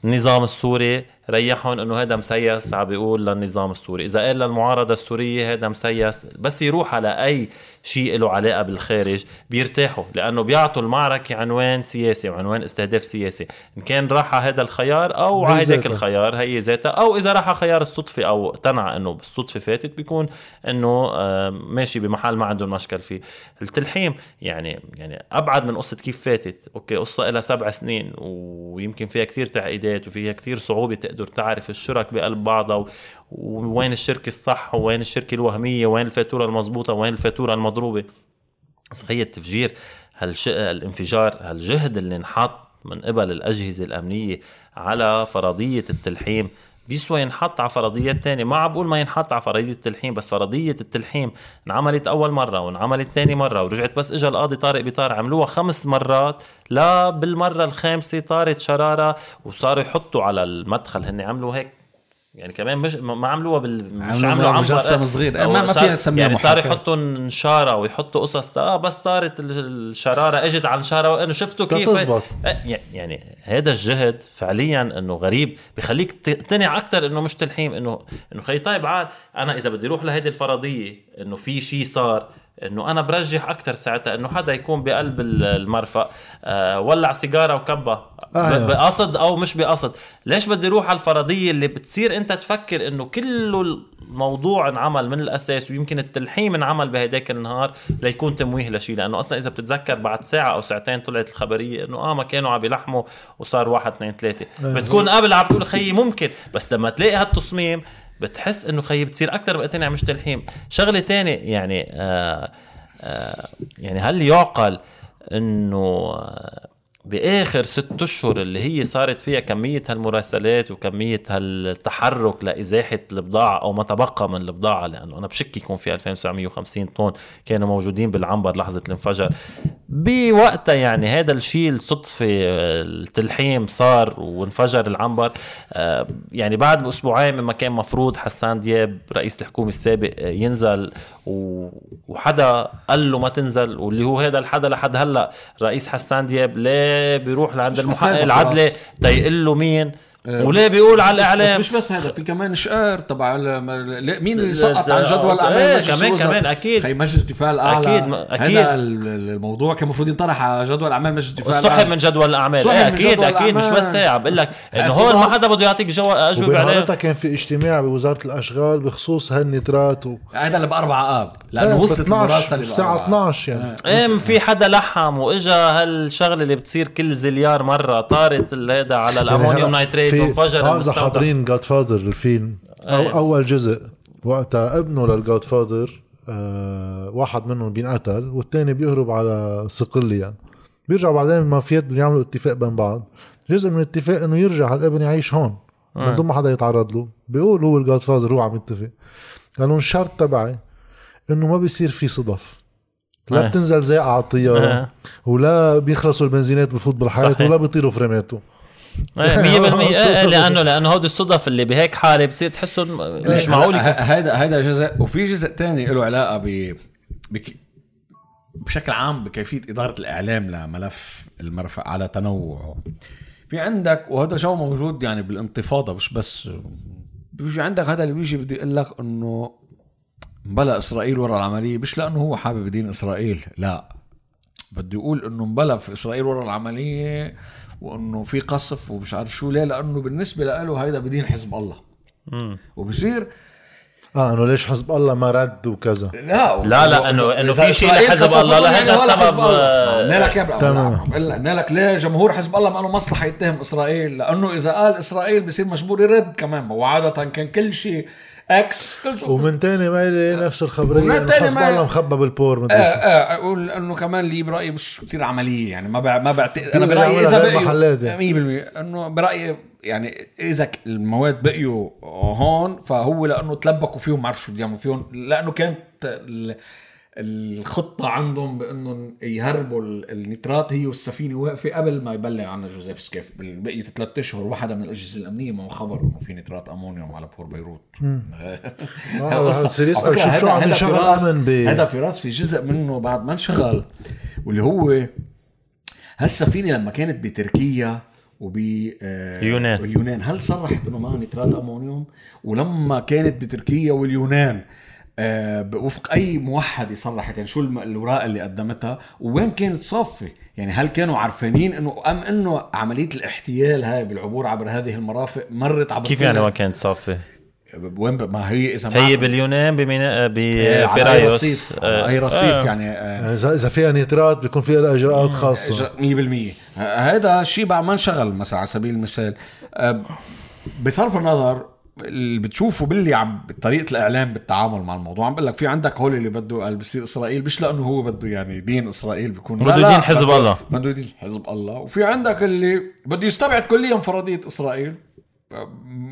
للنظام السوري ريحهم إنه هذا مسيس عم بيقول للنظام السوري. إذا قال للمعارضة السورية هذا مسيس بس يروح على أي شيء له علاقة بالخارج بيرتاحوا لأنه بيعطوا المعركة عنوان سياسي وعنوان استهداف سياسي. إن كان راح على هذا الخيار أو على هذاك ذاتها. الخيار هي ذاتها. أو إذا راح على خيار الصدفة أو اقتنع إنه بالصدفه فاتت بيكون إنه ماشي بمحل ما عندهم مشكل فيه. التلحيم يعني يعني أبعد من قصة كيف فاتت. أوكي قصة لها سبع سنين ويمكن فيها كثير تعقيدات وفيها كثير صعوبة تقدر تعرف الشرك بقلب بعضها و- ووين الشركة الصح وين الشركة الوهمية وين الفاتورة المضبوطة وين الفاتورة المضروبة. هي التفجير هالش... الانفجار هالجهد اللي انحط من قبل الأجهزة الأمنية على فرضية التلحيم؟ بيسوى ينحط على فرضيات تانية. ما عم بقول ما ينحط على فرضية التلحيم بس فرضية التلحيم انعملت أول مرة وانعملت تاني مرة ورجعت بس إجا القاضي طارق بطار عملوها خمس مرات. لا بالمرة الخامسة طارت شرارة وصاروا يحطوا على المدخل هن عملوا هيك يعني كمان مش ما عملوها بال مش عملوا عملوا عنبر مجسم صغير. ما- ما فينا نسميها يعني صار محاكاة. يحطوا نشارة ويحطوا قصص آه بس طارت ال- الشرارة إجت على النشاره انه شفتوا كيف تزبط. آه، يعني- يعني هذا الجهد فعليا إنه غريب بخليك تقتنع أكثر إنه مش تلحيم انه إنه خي طيب عاد أنا إذا بدي أروح لهيدي الفرضية إنه في شيء صار إنه أنا برجح أكثر ساعتها إنه حدا يكون بقلب ال- المرفأ. آه ولع سيجارة وكبها. آه. بقصد أو مش بقصد. ليش بدي أروح على الفرضية اللي بتصير أنت تفكر إنه كله الموضوع انعمل من الأساس ويمكن التلحيم انعمل بهداك النهار ليكون تمويه لشيء لأنه أصلا إذا بتتذكر بعد ساعة أو ساعتين طلعت الخبرية إنه آه ما كانوا عم يلحموا وصار واحد اثنين ثلاثة. بتكون قبل عم تقول خيي ممكن بس لما تلاقي هالتصميم بتحس إنه خيي بتصير أكثر بقتنع مش تلحيم شغلة تانية يعني آه آه يعني هل يعقل إنه آه، بآخر ست أشهر اللي هي صارت فيها كمية هالمراسلات وكمية هالتحرك لإزاحة البضاعة أو ما تبقى من البضاعة لأنه أنا بشك يكون في 2950 طن كانوا موجودين بالعنبر لحظة الانفجار. بوقتها يعني هذا الشيء الصدفة آه، التلحيم صار وانفجر العنبر آه، يعني بعد بأسبوعين مما كان مفروض حسان دياب رئيس الحكومة السابق ينزل وحدا قال له ما تنزل واللي هو هذا الحدا لحد هلأ رئيس حسان دياب ليه بيروح لعند المحقق العدلي. تيقول له مين آه، وليه بيقول على بس الاعلام مش بس هذا في كمان شقار تبع مين اللي سقط عن جدول إيه، اعمال مجلس كمان-؟ كمان، أكيد. خي مجلس الدفاع الأعلى. هذا ال- ال- الموضوع كان المفروض ينطرح على جدول اعمال مجلس الدفاع الأعلى. من جدول الأعمال إيه من أكيد جدول أكيد مش. بس هيك عم بقول لك إنه آه، هون ما. حدا بده يعطيك جو أجوبة عليه كان في اجتماع بوزارة الأشغال بخصوص هالنترات و... هذا اللي بأربعة آب لأنه إيه، وصلت 12 المراسلة الساعة بأربعة آب. 12 يعني إيه في حدا لحم وإجا هالشغلة اللي بتصير كل زليار مرة طارت هذا على ال ammonium nitrate آه اذا المستودع. حاضرين Godfather الفيلم أو أيه. أول جزء وقتها ابنه للجاد فاذر آه واحد منهم بينقتل والتاني بيهرب على صقليا بيرجعوا بعدين المافيات بدهم يعملوا اتفاق بين بعض جزء من الاتفاق إنه يرجع هالابن يعيش هون من دون ما حدا يتعرض له بيقول هو الجاد فاذر هو عم يتفق قالوا الشرط تبعي إنه ما بيصير في صدف لا إيه. بتنزل زائقة على الطيارة إيه. ولا بيخلصوا البنزينات بفوت بالحياة صحيح. ولا بيطيروا فريماته 100% إيه، صدق. لأنه لأنه هودي الصدف اللي بهيك حالة بصير تحسهم مش معقول هيدا هيدا جزء. وفي جزء تاني له علاقة ب بشكل عام بكيفية إدارة الإعلام لملف المرفأ على تنوعه. في عندك وهذا جو موجود يعني بالانتفاضة مش بس بيجي عندك هذا اللي بيجي بده يقول لك إنه بلا إسرائيل ورا العملية مش لأنه هو حابب دين إسرائيل لا. بده يقول إنه مبلا في إسرائيل ورا العملية وإنه في قصف ومش عارف شو ليه؟ لأنه بالنسبة له هيدا بدين حزب الله. وبصير آه إنه ليش حزب الله ما رد وكذا؟ لا لا، لا، إنه- إنه إذا في شيء لحزب الله، ولا السبب، قلنا لك يا تمام. قلنا لك ليه جمهور حزب الله ما له مصلحة يتهم إسرائيل؟ لأنه إذا قال إسرائيل بصير مجبور يرد كمان. وعادة كان كل شيء إكس كل شيء ومن تاني ميلي نفس الخبرية ومن إنه تاني حسب ميلي- الله مخبى بالبور آه مدري شو. آه أقول إنه كمان لي برايي مش كثير عملية يعني ما بع... ما بعت... أنا برأيي إذا بقيوا محلات يعني. 100% إنه برأيي يعني إذا المواد بقيوا هون فهو لأنه تلبكوا فيهم ما بعرف شو بده يعملوا فيهم لأنه كانت ال... الخطة عندهم بأنهم يهربوا ال- النترات هي والسفينة واقفة قبل ما يبلغ عنا جوزيف سكيف. بقية ثلاث أشهر واحدة من الأجهزة الأمنية ما خبر إنه في نترات أمونيوم على بحور بيروت. آه، يسال فكرة شو عم امن ب هذا فراس في جزء منه بعد ما انشغل واللي هو هالسفينة لما كانت بتركيا وب آه، يونان. اليونان هل صرحت إنه معها نترات أمونيوم؟ ولما كانت بتركيا واليونان آه، وفق أي موحده صرحت يعني شو الاوراق اللي قدمتها وين كانت صافه يعني هل كانوا عارفين انه أم إنه عملية الاحتيال هاي بالعبور عبر هذه المرافق مرت عبر كيف يعني ما كانت صافيه؟ وين ب- ما هي إذا هي باليونان بمينا آه، على أي ببرايوس. رصيف على أي رصيف آه. يعني آه، يعني اذا إذا فيها نيترات بيكون فيها إجراءات خاصة. 100% ه- هذا الشيء بعد ما انشغل مثلا على سبيل المثال. بصرف النظر اللي بتشوفه باللي عم بطريقه الإعلام بالتعامل مع الموضوع. عم بقول لك في عندك هول اللي بده قال بصير إسرائيل مش لأنه هو بده يعني دين إسرائيل بيكون بده يدين حزب الله. بده يدين حزب الله. وفي عندك اللي بده يستبعد كليا فرضية إسرائيل.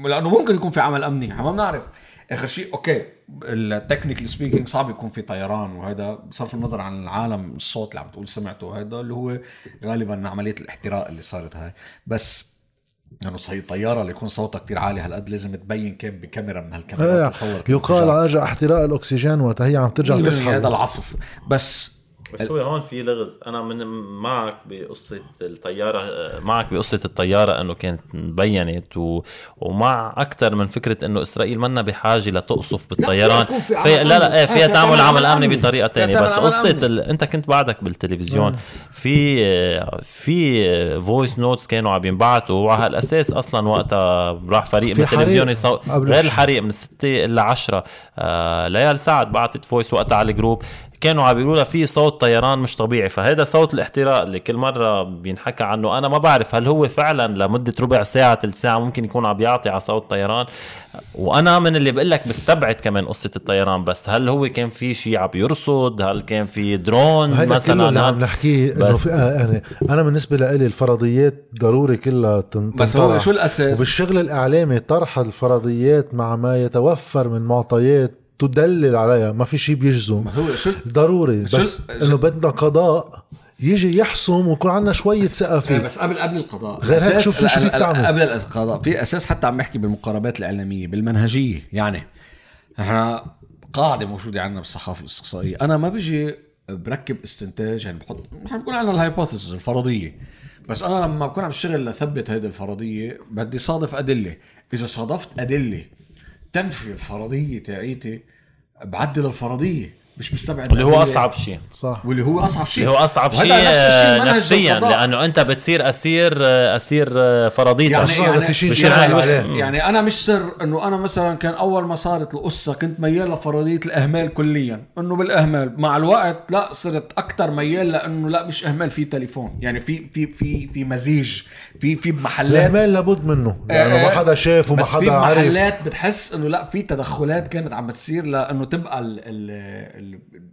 لأنه ممكن يكون في عمل أمني ما بنعرف. آخر شيء أوكي ال technically speaking صعب يكون في طيران وهذا بصرف النظر عن العالم الصوت اللي عم تقول سمعته هذا اللي هو غالبا عملية الاحتراق اللي صارت هاي. بس لأنه صحيح طيارة اللي يكون صوتها كتير عالي هالقد لازم تبين كان بكاميرا من إيه، هالكاميرات تصور يقال على اجى احتراق الأكسجين وقتها هي عم ترجع هذا تسحب. العصف. بس بس هو هون في لغز. أنا من معك بقصة الطيارة معك بقصة الطيارة إنه كانت بينت و... ومع أكثر من فكرة إنه إسرائيل منا بحاجة لتقصف بالطيران. يكون في في لا لا آه، فيها تعمل عمل أمني أمني. بطريقة ثانية بس قصة. ال... أنت كنت بعدك بالتلفزيون. في في voice notes كانوا عم ينبعتوا وعلى هالاساس أصلا وقتها راح فريق من التلفزيون حريق يصو... قبل غير الحريق من 6 ل 10 آه ليال سعد بعتت voice وقتها على ال group. كانوا عم بيقولوا لها في صوت طيران مش طبيعي. فهذا صوت الاحتراق اللي كل مرة بينحكى عنه. أنا ما بعرف هل هو فعلا لمدة ربع ساعة ثلث ساعة ممكن يكون عم بيعطي على صوت طيران. وأنا من اللي بقول لك بستبعد كمان قصة الطيران بس. هل هو كان في شيء عم يرصد؟ هل كان في درون هذا كله اللي عم مثلا نحكيه إنه بس- في آه يعني أنا بالنسبة لي الفرضيات ضروري كلها تن- بس هو تنطرح. شو الأساس؟ وبالشغل الإعلامي طرح الفرضيات مع ما يتوفر من معطيات تدلل عليها ما في شيء بيجزم. ضروري بس إنه بدنا قضاء يجي يحسم ويكون عندنا شوية ثقة إيه، فيه بس قبل قبل القضاء. غير هيك شوف شو فيك تعمل. قبل القضاء. في أساس حتى عم نحكي بالمقاربات الإعلامية بالمنهجية يعني. إحنا قاعدة موجودة عندنا بالصحافة الإستقصائية. أنا ما بيجي بركب استنتاج يعني بحط نحن بكون عندنا الهايبوثيسز الفرضية. بس أنا لما بكون عم بشتغل لثبت هذه الفرضية بدي صادف أدلة. إذا صادفت أدلة تنفي الفرضية تاعيتي بعدل الفرضية. مش مستبعد اللي هو. أصعب شيء. صح. واللي هو أصعب شيء. اللي هو أصعب شيء نفس الشيء منهج نفسيا. لأنه أنت بتصير أسير أسير فرضيتك. يعني في على عليه. الوش- يعني أنا مش سر إنه أنا مثلا كان أول ما صارت القصة كنت ميال لفرضية الإهمال كليا. إنه بالإهمال. مع الوقت لا صرت أكثر ميال لإنه لا مش إهمال في تليفون. يعني في في في في مزيج. في في محلات. الإهمال لابد منه. لأنه ما آه، حدا شاف وما بس في حدا عرف. محلات بتحس إنه لا في تدخلات كانت عم بتصير لإنه تبقى ال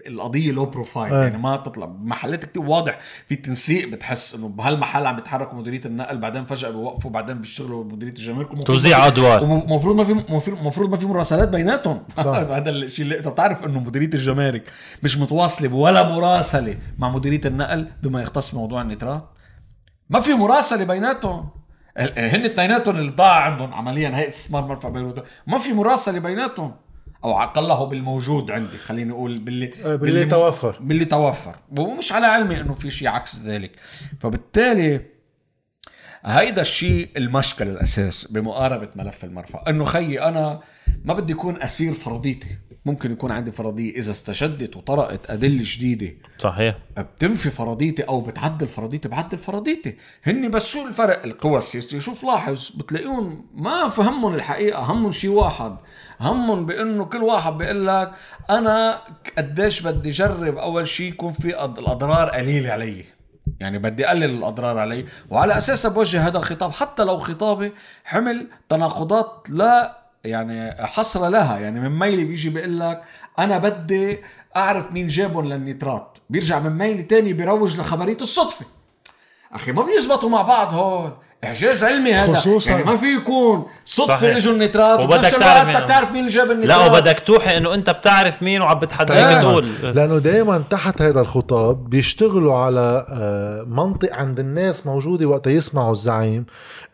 القضية low profile أي. يعني ما تطلع. محلات كتير واضح في تنسيق بتحس إنه بهالمحل عم بيتحركوا مديرية النقل بعدين فجأة بيوقفوا بعدين بيشتغلوا مديرية الجمارك توزيع أدوار. ومفروض ما في المفروض ما في مراسلات بيناتهم. صح. هذا الشيء اللي انت بتعرف إنه مديرية الجمارك مش متواصلة ولا مراسلة مع مديرية النقل بما يختص موضوع النترات؟ ما في مراسلة بيناتهم. هن اثنيناتهم اللي ضاع عندهم. عمليا هيئه استثمار مرفأ بيروت ما في مراسلة بيناتهم. أو على اقله بالموجود عندي خليني أقول باللي آه، باللي توفر. باللي توفر. ومش على علمي إنه في شيء عكس ذلك. فبالتالي هيدا الشيء المشكل الأساس بمقاربة ملف المرفأ. إنه خيي أنا ما بدي اكون أسير فرضيتي. ممكن يكون عندي فرضيه إذا استشدت وطرقت أدلة جديده صحيح. بتنفي فرضيتي أو بتعدل فرضيتي بعدل فرضيتي هن بس شو الفرق؟ القوى السياسية. شوف لاحظ بتلاقيهم ما فهمهم الحقيقة همهم شيء واحد. همهم بإنه كل واحد بيقول لك أنا قديش بدي جرب أول شيء يكون في الأضرار قليلة علي. يعني بدي اقلل الأضرار علي. وعلى أساسها بوجه هذا الخطاب. حتى لو خطابي حمل تناقضات لا يعني حصر لها يعني من ميلي بيجي بيقول لك أنا بدي أعرف مين جابهم للنيترات. بيرجع من ميلي تاني بيروج لخبرية الصدفة. أخي ما بيزبطوا مع بعض هون. إعجاز علمي هذا. خصوصاً- يعني ما في يكون صدفة. إجوا النيترات وبدك وبنفس تعرف الوقت مين- بدك تعرف مين اللي جاب النيترات لا وبدك توحي إنه أنت بتعرف مين وعم بتحدى. هيك تقول. لأنه دائما تحت هذا الخطاب بيشتغلوا على آه، منطق عند الناس موجودة وقت يسمعوا الزعيم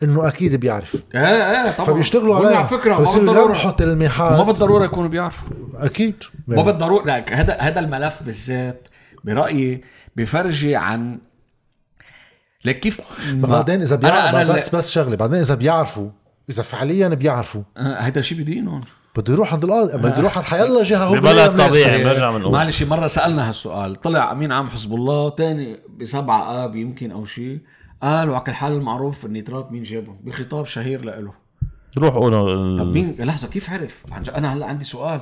إنه أكيد بيعرف. إيه إيه طبعا. فبيشتغلوا عليه. على فكرة ما بالضرورة. يلمحوا ما تلميحات بالضرورة يكونوا بيعرفوا. أكيد. ما بالضرورة. هذا هذا الملف بالذات برأيي بفرجي عن لك كيف؟ بعدين إذا أنا- بيعرفوا أنا بس بس شغلة بعدين إذا بيعرفوا إذا فعليا بيعرفوا. آه، هذا شيء بدينهم بده يروح عند القاضي بده يروح عند حيلا جهة هو ببلد. طبيعي بنرجع بنقول. معلش مرة سألنا هالسؤال طلع امين عام حزب الله؟ تاني بسبعة آب يمكن أو شيء قال وعلى كل حال المعروف النيترات مين جابهم؟ بخطاب شهير لإله. روح قولوا طب مين؟ لحظة كيف عرف؟ أنا هلأ عندي سؤال.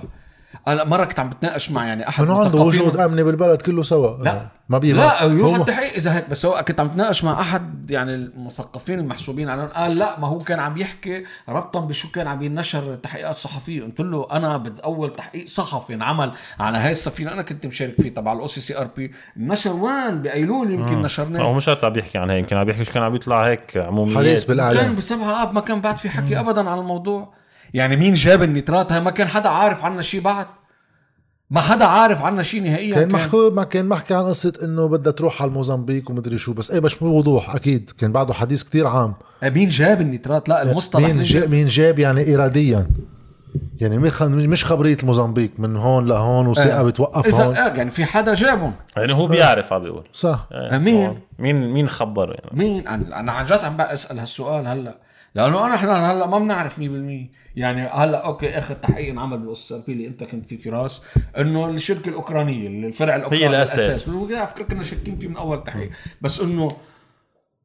أنا مرة كنت عم بتناقش مع يعني أحد انه عنده وجود امني بالبلد كله سوا. لا. ما بيبقى لا يروح هو- التحقيق إذا هيك بس هو كنت عم بتناقش مع أحد يعني المثقفين المحسوبين عليهم قال لا ما هو كان عم يحكي ربطا بشو كان عم ينشر تحقيقات صحفيه قلت له أنا باول تحقيق صحفي انعمل على هاي السفينة أنا كنت مشارك فيه تبع ال OCCRP نشر وين بايلول يمكن هو نشرناه. مش شرط عم بيحكي عن هيك يمكن عم بيحكي شو كان عم يطلع هيك عموميات. حديث كان بالاعلام بسبعة اب ما كان بعد في حكي ابدا عن الموضوع. يعني مين جاب النيترات هاي ما كان حدا عارف عنا شيء بعد. ما حدا عارف عنا شيء نهائيا كان محكي ما كان محكي عن قصة إنه بدها تروح على الموزمبيق ومدري شو بس إيه مش بوضوح أكيد. كان بعده حديث كتير عام. مين جاب النيترات لا المصطلح مين مين جاب؟ مين جاب يعني اراديا يعني مش خبرية الموزمبيق من هون لهون وثقه آه. بتوقف إذا هون. آه يعني في حدا جابهم. يعني هو بيعرف عم بيقول. صح. إيه، مين؟ مين مين خبره يعني؟ مين؟ أنا أنا عن جد عم بقى اسال هالسؤال هلأ. لأنه أنا إحنا هلأ ما بنعرف 100% يعني هلأ أوكي آخر تحقيق انعمل بال OCCRP اللي أنت كنت فيه فراس إنه الشركة الأوكرانية الفرع الأوكراني الأساس. على فكره كنا شاكين فيه من أول تحقيق. بس إنه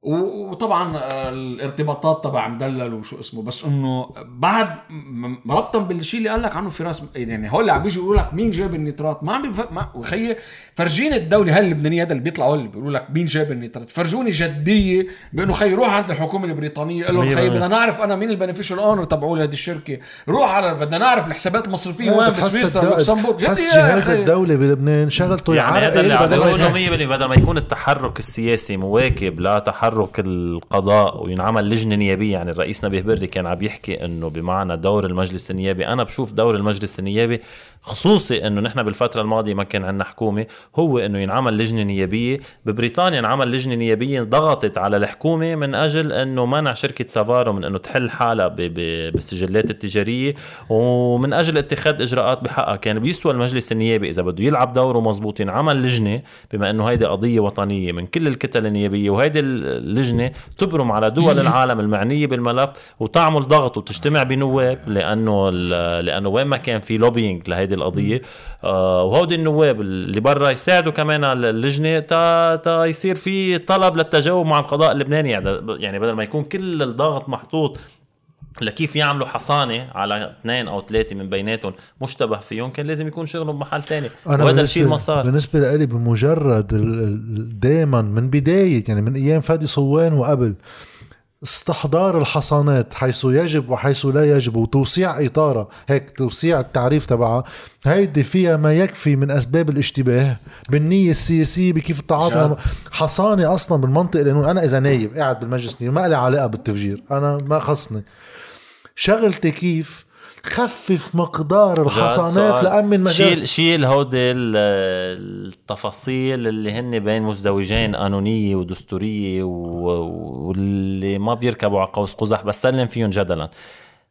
وطبعا آه، الارتباطات تبع مدلل وشو اسمه بس إنه بعد م- مربطا بالشيء اللي قال لك عنه فراس يعني هول اللي عم بيجوا يقولوا لك مين جاب النيترات ما عم بيف... ما وخيي فرجيني الدولة هاي اللبنانيه هذا اللي بيطلعوا اللي بيقولوا لك مين جاب النيترات فرجوني جدية بإنه خي روح عند الحكومة البريطانية قول لهم خي. بدنا نعرف أنا مين ال beneficial owner تبعوا لهذه الشركة روح على بدنا نعرف الحسابات المصرفية وين بسويسرا لوكسمبورغ بتحس جهاز. الدولة بلبنان شغلته يعني هذا اللي يعرقل عم بدل ما بقوله يسهل. 100% بدل ما يكون التحرك السياسي مواكب لتحرك القضاء وينعمل لجنة نيابية. يعني الرئيس نبيه بري كان عم يحكي إنه بمعنى دور المجلس النيابي. أنا بشوف دور المجلس النيابي خصوصي إنه نحن بالفترة الماضية ما كان عندنا حكومة هو إنه ينعمل لجنة نيابية. ببريطانيا انعمل لجنة نيابية ضغطت على الحكومة من أجل إنه منع شركة سافارو من إنه تحل حالها بالسجلات التجارية ومن أجل اتخاذ إجراءات بحقها. كان بيسوى المجلس النيابي إذا بده يلعب دوره مزبوط ينعمل لجنة بما إنه هيدي قضية وطنية من كل الكتل النيابية وهيدي اللجنة تبرم على دول العالم المعنية بالملف وتعمل ضغط وتجتمع بنواب لأنه لأنه وين ما كان في لوبينج لهيدي القضية. آه وهودي النواب اللي برا يساعدوا كمان على اللجنة تا, تا يصير في طلب للتجاوب مع القضاء اللبناني. يعني يعني بدل ما يكون كل الضغط محطوط لكيف يعملوا حصانة على اثنين أو ثلاثة من بيناتهم مشتبه فيهم كان لازم يكون شغلهم بمحل تاني. وهذا الشيء ما صار بالنسبة لي بمجرد دائما من بداية يعني من أيام فادي صوان وقبل استحضار الحصانات حيث يجب وحيث لا يجب وتوسيع اطارها هيك توسيع التعريف تبعها. هيدي فيها ما يكفي من أسباب الاشتباه بالنية السياسية بكيف التعاطي حصانة أصلا بالمنطق لأنه أنا إذا نايب قاعد بالمجلس ما لي علاقة بالتفجير. أنا ما خصني. شغلتي كيف؟ خفف مقدار الحصانات لأمن مجال. شيل شيل هودي ال- التفاصيل اللي هن بين مزدوجين قانونيه ودستورية واللي ما بيركبوا على قوس قزح بس سلم فيهم جدلا.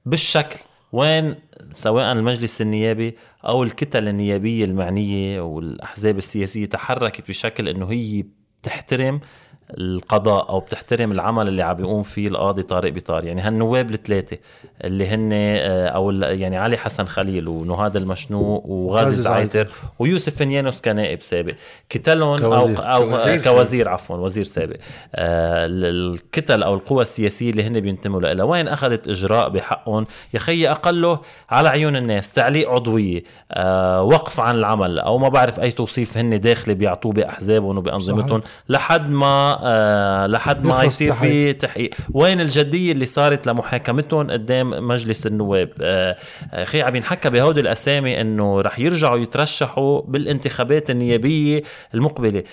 بالشكل وين؟ سواء المجلس النيابي أو الكتل النيابية المعنية والاحزاب السياسية تحركت بشكل إنه هي بتحترم القضاء أو بتحترم العمل اللي عم بيقوم فيه القاضي طارق بيطار. يعني هالنواب الثلاثه اللي هن آه، أو يعني علي حسن خليل ونهاد المشنوق وغازي غازي زعيتر. ويوسف فنيانوس كنائب سابق. كتلهم كوزير. أو أو كوزير كوزير, كوزير عفوا وزير سابق. آه ال- الكتل أو القوى السياسية اللي هن بينتموا لها. وين أخذت إجراء بحقهم؟ يا خيي أقله على عيون الناس تعليق عضوية آه وقف عن العمل أو ما بعرف أي توصيف هن داخلي بيعطوه بأحزابهم وبأنظمتهم لحد ما آه لحد ما يصير في تحقيق. وين الجدية اللي صارت لمحاكمتهم قدام مجلس النواب؟ آه أخي عم ينحكى بهودي الأسامي إنه رح يرجعوا يترشحوا بالانتخابات النيابية المقبلة.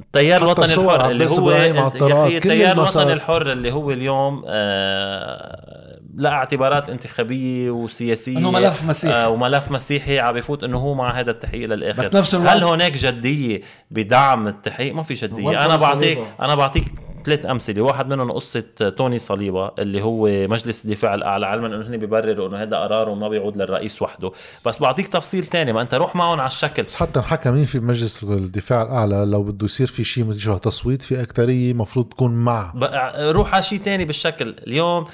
التيار الوطني الحر اللي هو التيار الوطني الحر اللي هو اليوم آه لا اعتبارات انتخابية وسياسية إنه ملف مسيحي. آه وملف مسيحي عم بفوت إنه هو مع هذا التحقيق للآخر. بس نفس الوقت هل هناك جدية بدعم التحقيق؟ ما في جدية. أنا بعطيك أنا بعطيك ثلاث أمثلة. واحد منهم قصة توني صليبة اللي هو مجلس الدفاع الأعلى. علما إنه هن بيبرروا إنه هذا قرار وما بيعود للرئيس وحده. بس بعطيك تفصيل ثاني ما أنت روح معهم على الشكل. بس حتى انحكى مين في مجلس الدفاع الأعلى. لو بده يصير في شيء شبه تصويت في اكثريه مفروض تكون مع. روح على شيء ثاني بالشكل. اليوم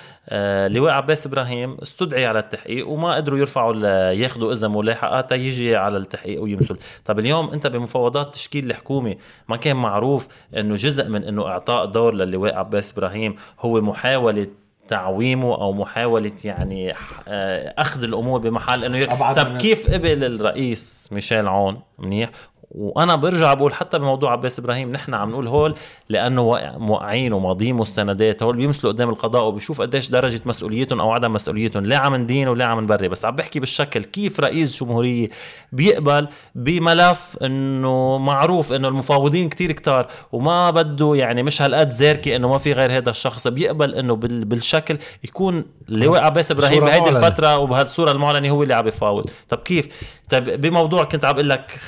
لواء عباس إبراهيم استدعي على التحقيق وما قدروا يرفعوا ياخذوا اذا ملاحقات يجي على التحقيق ويمثل. طب اليوم أنت بمفاوضات تشكيل الحكومة ما كان معروف إنه جزء من إنه إعطاء دور للواء عباس إبراهيم هو محاولة تعويمه أو محاولة يعني آه، أخذ الأمور بمحل إنه ير... طب كيف قبل الرئيس ميشيل عون؟ منيح؟ وأنا برجع بقول حتى بموضوع عباس إبراهيم نحن عم نقول هول لأنه موقعين وماضيين مستندات هول بيمثلوا قدام القضاء وبيشوف قديش درجة مسؤوليتهم أو عدم مسؤوليتهم لا عم ندين ولا عم نبري بس عم بحكي بالشكل كيف رئيس جمهورية بيقبل بملف إنه معروف إنه المفاوضين كتير كتار وما بده يعني مش هالقد زاركي إنه ما في غير هذا الشخص بيقبل إنه بالشكل يكون اللواء عباس إبراهيم بهيدي الفترة وبهالصورة المعلنة هو اللي عم بيفاوض طب كيف؟ طيب بموضوع كنت عم بقول لك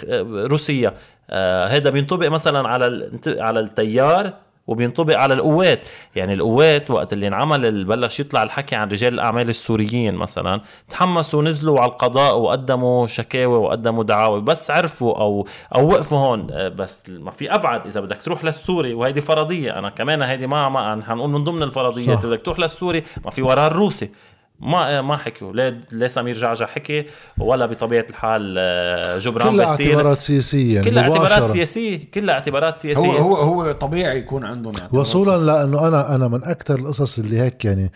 روسيا آه هذا بينطبق مثلا على على التيار وبينطبق على القوات. يعني القوات وقت اللي انعمل بلش يطلع الحكي عن رجال الأعمال السوريين مثلا تحمسوا ونزلوا على القضاء وقدموا شكاوى وقدموا دعاوى بس عرفوا أو أو وقفوا هون. آه، بس ما في أبعد إذا بدك تروح للسوري وهيدي فرضية أنا كمان هيدي ما ما حنقول من ضمن الفرضيات بدك تروح للسوري ما في وراء الروسي. ما ما حكوا لا لا سمير جعجع حكي ولا بطبيعة الحال آه، جبران كلها بسير. اعتبارات سياسية كلها اعتبارات سياسية. كلها اعتبارات سياسية. هو هو هو طبيعي يكون عندهم وصولا لأنه أنا أنا من أكثر القصص اللي هيك يعني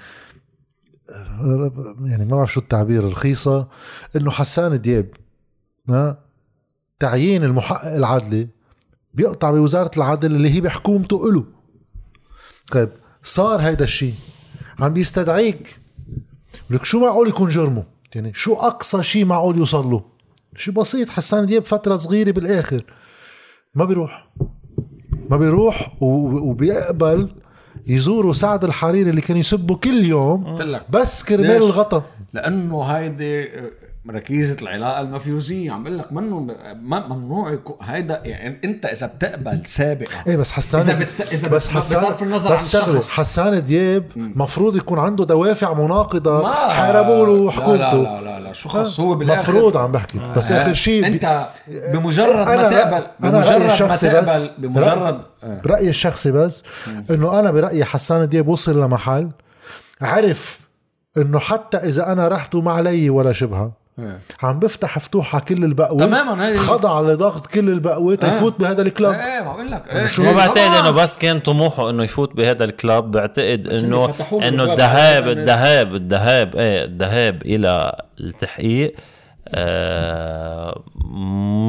يعني ما بعرف شو التعبير رخيصة. إنه حسان دياب ها تعيين المحقق العدلي بيقطع بوزارة العدل اللي هي بحكومته له طيب صار هيدا الشيء عم بيستدعيك لك شو معقول يكون جرمه؟ يعني شو أقصى شيء معقول يوصل له؟ شيء بسيط حسان دياب فترة صغيرة بالآخر. ما بيروح. ما بيروح وبيقبل يزوروا سعد الحريري اللي كان يسبه كل يوم بس كرمال الغطا. لأنه هيدي ركيزه العلاقة المفيوزيه عم بقول لك منه ممنوع هيدا يعني إنت إذا بتقبل سابقا إيه بس حسان إذا, بتس... إذا بس حسان بصرف النظر بس عن الشخص حسان دياب مفروض يكون عنده دوافع مناقضة حاربوا له حكومته لا لا لا, لا شو خص هو بالآخر؟ مفروض عم بحكي. بس اخر شيء أنت بمجرد ما تقبل بمجرد ما تقبل بمجرد برايي الشخصي بس إنه أنا برأيي حسان دياب وصل لمحل عرف إنه حتى إذا أنا رحت وما علي ولا شبهة. عم بفتح فتوحة كل البقوة تماما خضع لضغط كل تيفوت إيه. بهذا الكلاب. إيه بقول لك. إيه شو؟ ما بعتقد إنه بس كان طموحه إنه يفوت بهذا الكلاب بعتقد إنه إنه الذهاب الذهاب الذهاب إيه الذهاب إلى التحقيق.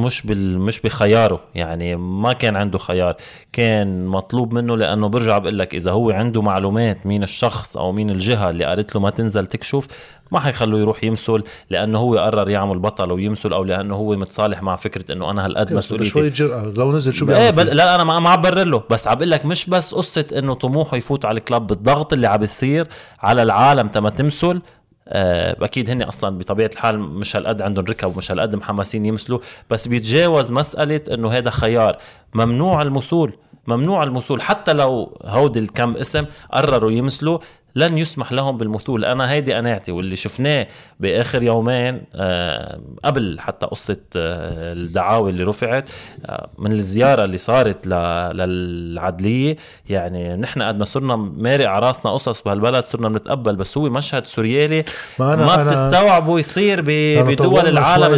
مش بال مش بخياره. يعني ما كان عنده خيار. كان مطلوب منه لأنه برجع بقول لك إذا هو عنده معلومات مين الشخص أو مين الجهة اللي قالت له ما تنزل تكشف ما حيخلوه يروح يمثل لأنه هو قرر يعمل بطل ويمثل أو لأنه هو متصالح مع فكرة إنه أنا هالقد مسؤوليتي. شوية جرأة. لو نزل شو بيعمل إيه بل... لا أنا ما عم برر له. بس عم بقول لك مش بس قصة إنه طموحه يفوت على الكلاب بالضغط اللي عم بيصير على العالم تما تمثل آه، أكيد هن أصلا بطبيعة الحال مش هالقد عندهم ركب ومش هالقد محمسين يمثلوا بس بيتجاوز مسألة إنه هذا خيار. ممنوع المثول ممنوع المثول حتى لو هودي الكم اسم قرروا يمثلوا لن يسمح لهم بالمثول. أنا هيدي قناعتي واللي شفناه بآخر يومين آه، قبل حتى قصة آه، الدعاوى اللي رفعت آه، من الزيارة اللي صارت للعدلية. يعني نحن قد ما صرنا مارق على راسنا قصص بهالبلد صرنا بنتقبل بس هو مشهد سوريالي ما, أنا ما بتستوعبه يصير بدول العالم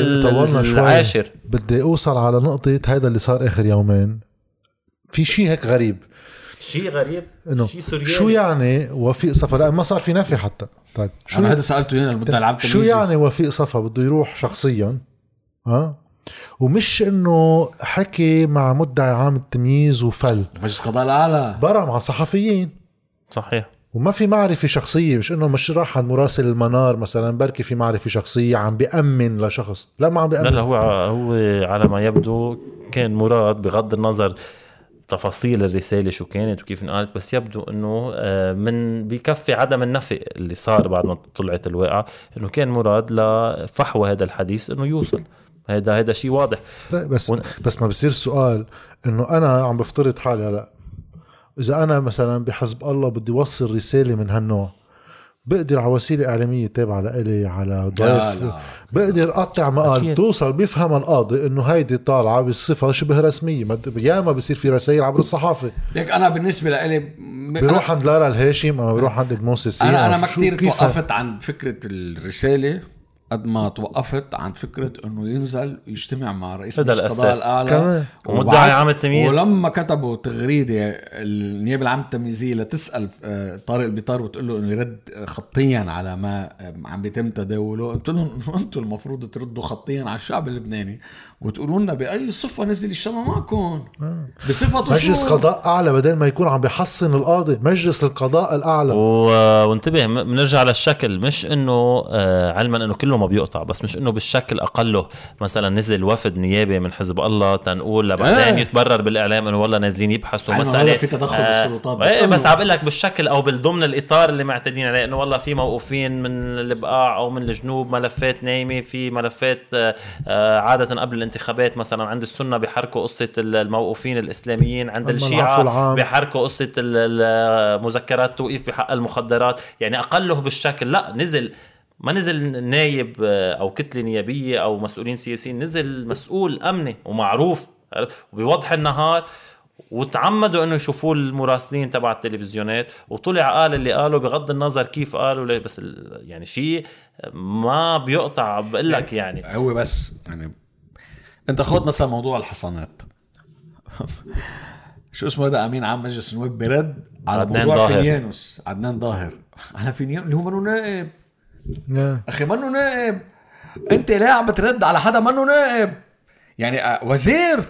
العاشر. بدي أوصل على نقطة هذا اللي صار آخر يومين. في شيء هيك غريب. شيء غريب إنه شيء سوريالي. شو يعني وفيق صفا؟ لا ما صار في نفي حتى. طيب شو أنا هذا سألته هنا المدة شو يعني وفيق صفا؟ بده يروح شخصيا ها؟ ومش إنه حكي مع مدعي عام التمييز وفل. مجلس القضاء الأعلى. برا مع صحفيين. صحيح. وما في معرفة شخصية مش إنه مش راح عند مراسل المنار مثلا بركي في معرفة شخصية عم بيأمن لشخص. لا ما عم لا بيأمن. لا هو هو على ما يبدو كان مراد بغض النظر تفاصيل الرسالة شو كانت وكيف انقالت بس يبدو انه آه، من بكفي عدم النفي اللي صار بعد ما طلعت الواقعة انه كان مراد لفحوى هذا الحديث انه يوصل. هذا هذا شيء واضح. طيب بس ون- بس ما بصير السؤال انه أنا عم بفترض حالي هلا إذا أنا مثلا بحزب الله بدي اوصل رسالة من هالنوع بقدر على وسيلة إعلامية تابعة لإلي على ضيف. لا بقدر أقطع مقال. توصل بيفهم القاضي إنه هيدي طالعة بصفه شبه رسمية. ما- ياما بصير في رسائل عبر الصحافة. ليك أنا بالنسبة لإلي بيروح عند لارا الهاشم أو بيروح عند ادمون سيسي أنا أنا ما كثير توقفت عند فكرة الرسالة. قد ما توقفت عند فكرة إنه ينزل يجتمع مع رئيس مجلس القضاء. الاعلى. ومدعي عام التمييز. ولما كتبوا تغريدة النيابة العامة التمييزية لتسأل آه، طارق البيطار وتقول له إنه يرد خطيا على ما آه، عم بيتم تداوله قلت لهم أنتم المفروض تردوا خطيا على الشعب اللبناني وتقولوا لنا بأي صفة نزل يجتمع معكم بصفته مجلس شو؟ قضاء أعلى بدل ما يكون عم بيحصن القاضي مجلس القضاء الأعلى و... وانتبه بنرجع للشكل مش إنه آه علما إنه كله ما بيقطع بس مش إنه بالشكل أقله مثلا نزل وفد نيابي من حزب الله تنقول لبعدين آه. يتبرر بالإعلام إنه والله نازلين يبحثوا مسألة في تدخل بالسلطات، بس بس, إنه- بس عم بقول لك بالشكل أو بالضمن الإطار اللي معتادين عليه إنه والله في موقوفين من البقاع أو من الجنوب ملفات نايمة في ملفات آه آه عادة قبل الانتخابات مثلا عند السنة بيحركوا قصة الموقوفين الإسلاميين عند الشيعة. بيحركوا قصة ال- ال- مذكرات توقيف بحق المخدرات يعني أقله بالشكل لا نزل ما نزل نايب آه، أو كتلة نيابية أو مسؤولين سياسيين نزل مسؤول أمني ومعروف. وبوضح النهار وتعمدوا إنه يشوفوا المراسلين تبع التلفزيونات. وطلع قال اللي قاله بغض النظر كيف قالوا بس يعني شيء ما بيقطع بقول لك يعني هو بس يعني أنت خذ مثلا موضوع الحصانات. شو اسمه هذا أمين عام مجلس النواب؟ برد على عدنان موضوع. فينيانوس. عدنان ظاهر. على فينيانوس اللي هو منه نائب؟ آه. أخي منه نائب؟ أنت ليه عم بترد على حدا منه نائب؟ يعني آه، وزير.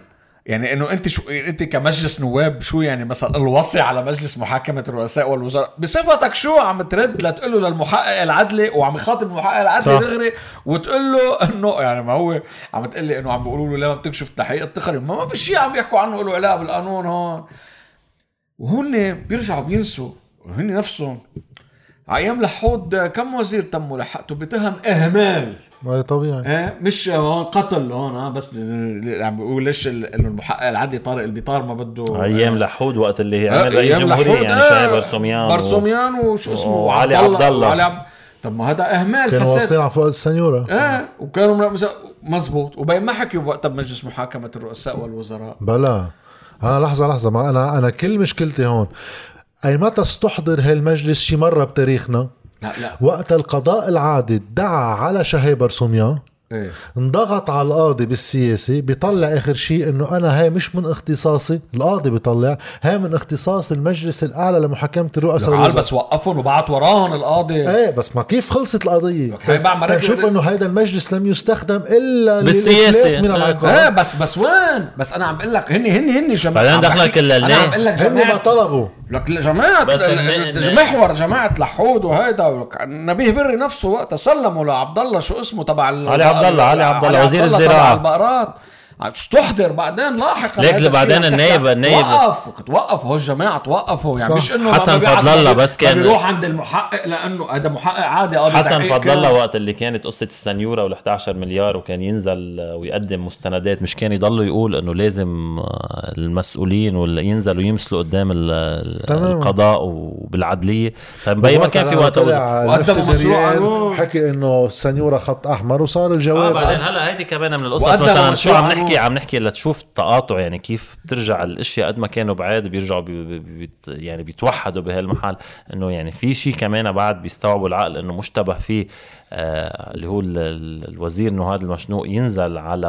يعني إنه أنت شو أنت كمجلس نواب شو يعني مثلا الوصي على مجلس محاكمة الرؤساء والوزراء؟ بصفتك شو عم ترد لتقول له للمحقق العدلي وعم يخاطب المحقق العدلي. دغري وتقول له إنه يعني ما هو عم تقول لي إنه عم بيقولوا له ليه ما بتكشف التحقيق التقني ما, ما في شيء عم يحكوا عنه له علاقه بالقانون هون. وهن بيرجعوا بينسوا. هن نفسهم. أيام لحود كم وزير تموا لحقته؟ بتهم إهمال. ما طبيعي. إيه مش هون قتل هون ها بس ل- عم بيقول ليش ال- إنه المحقق العدلي طارق البيطار ما بده أيام لحود وقت اللي آه، عمل رئيس جمهورية يعني آه، شايف برسوميان و- برسوميان وشو اسمه؟ وعلي عبد الله. وعلي عبد طب ما هذا إهمال كانوا فساد. واصلين على فؤاد السنيورة. إيه وكانوا مزبوط. وبين ما حكيوا وقتها بمجلس محاكمة الرؤساء والوزراء. بلا. ها لحظة لحظة. ما أنا أنا كل مشكلتي هون. أي متى استحضر هالمجلس شي مرة بتاريخنا؟ لا لا. وقت القضاء العادل دعا على شهي برسوميان إيه. انضغط على القاضي بالسياسي بيطلع آخر شيء إنه أنا هاي مش من اختصاصي. القاضي بيطلع هاي من اختصاص المجلس الأعلى لمحاكمة الرؤساء والوزراء. بس وقفهم وبعت وراهم القاضي. إيه بس ما كيف خلصت القضية؟ هاي بعد ما ركبوا- نشوف إنه هذا المجلس لم يستخدم إلا بالسياسة. من آه. العقاب. إيه بس بس وين؟ بس أنا عم بقول لك هن هن هن جماعة بعدين دخلك بحكي- ال- أنا عم بقول لك هن ما طلبوا. لك بس إن- محور جماعة لحود وهيدا نبيه بري نفسه وقتها سلموا لعبد الله شو اسمه تبع علي عبد الله، علي عبد الله، وزير الزراعة. البقرات استحضر بعدين لاحقا ليك بعدين النايب- تحكي. النايب- توقف توقفوا هو الجماعة توقفوا يعني صح. مش إنه حسن فضل الله بس كان- بيروح عند المحقق لأنه هذا محقق عادي قاضي حسن فضل كان. الله وقت اللي كانت قصة السنيورة وال 11 مليار وكان ينزل ويقدم مستندات مش كان يضل يقول إنه لازم آه، المسؤولين ولا ينزلوا يمثلوا قدام. القضاء وبالعدلية فمبين ما كان في وقت وقدموا مفتي مشروع. حكي إنه السنيورة خط أحمر وصار آه الجواب بعدين هلا هيدي كمان من القصص مثلا شو عم نحكي نحكي عم نحكي لتشوف التقاطع يعني كيف بترجع الأشياء قد ما كانوا بعاد بيرجعوا بي بي بي يعني بيتوحدوا بهالمحل إنه يعني في شيء كمان بعد بيستوعبوا العقل إنه مشتبه فيه. اللي هو ال- ال- الوزير إنه هذا المشنوق ينزل على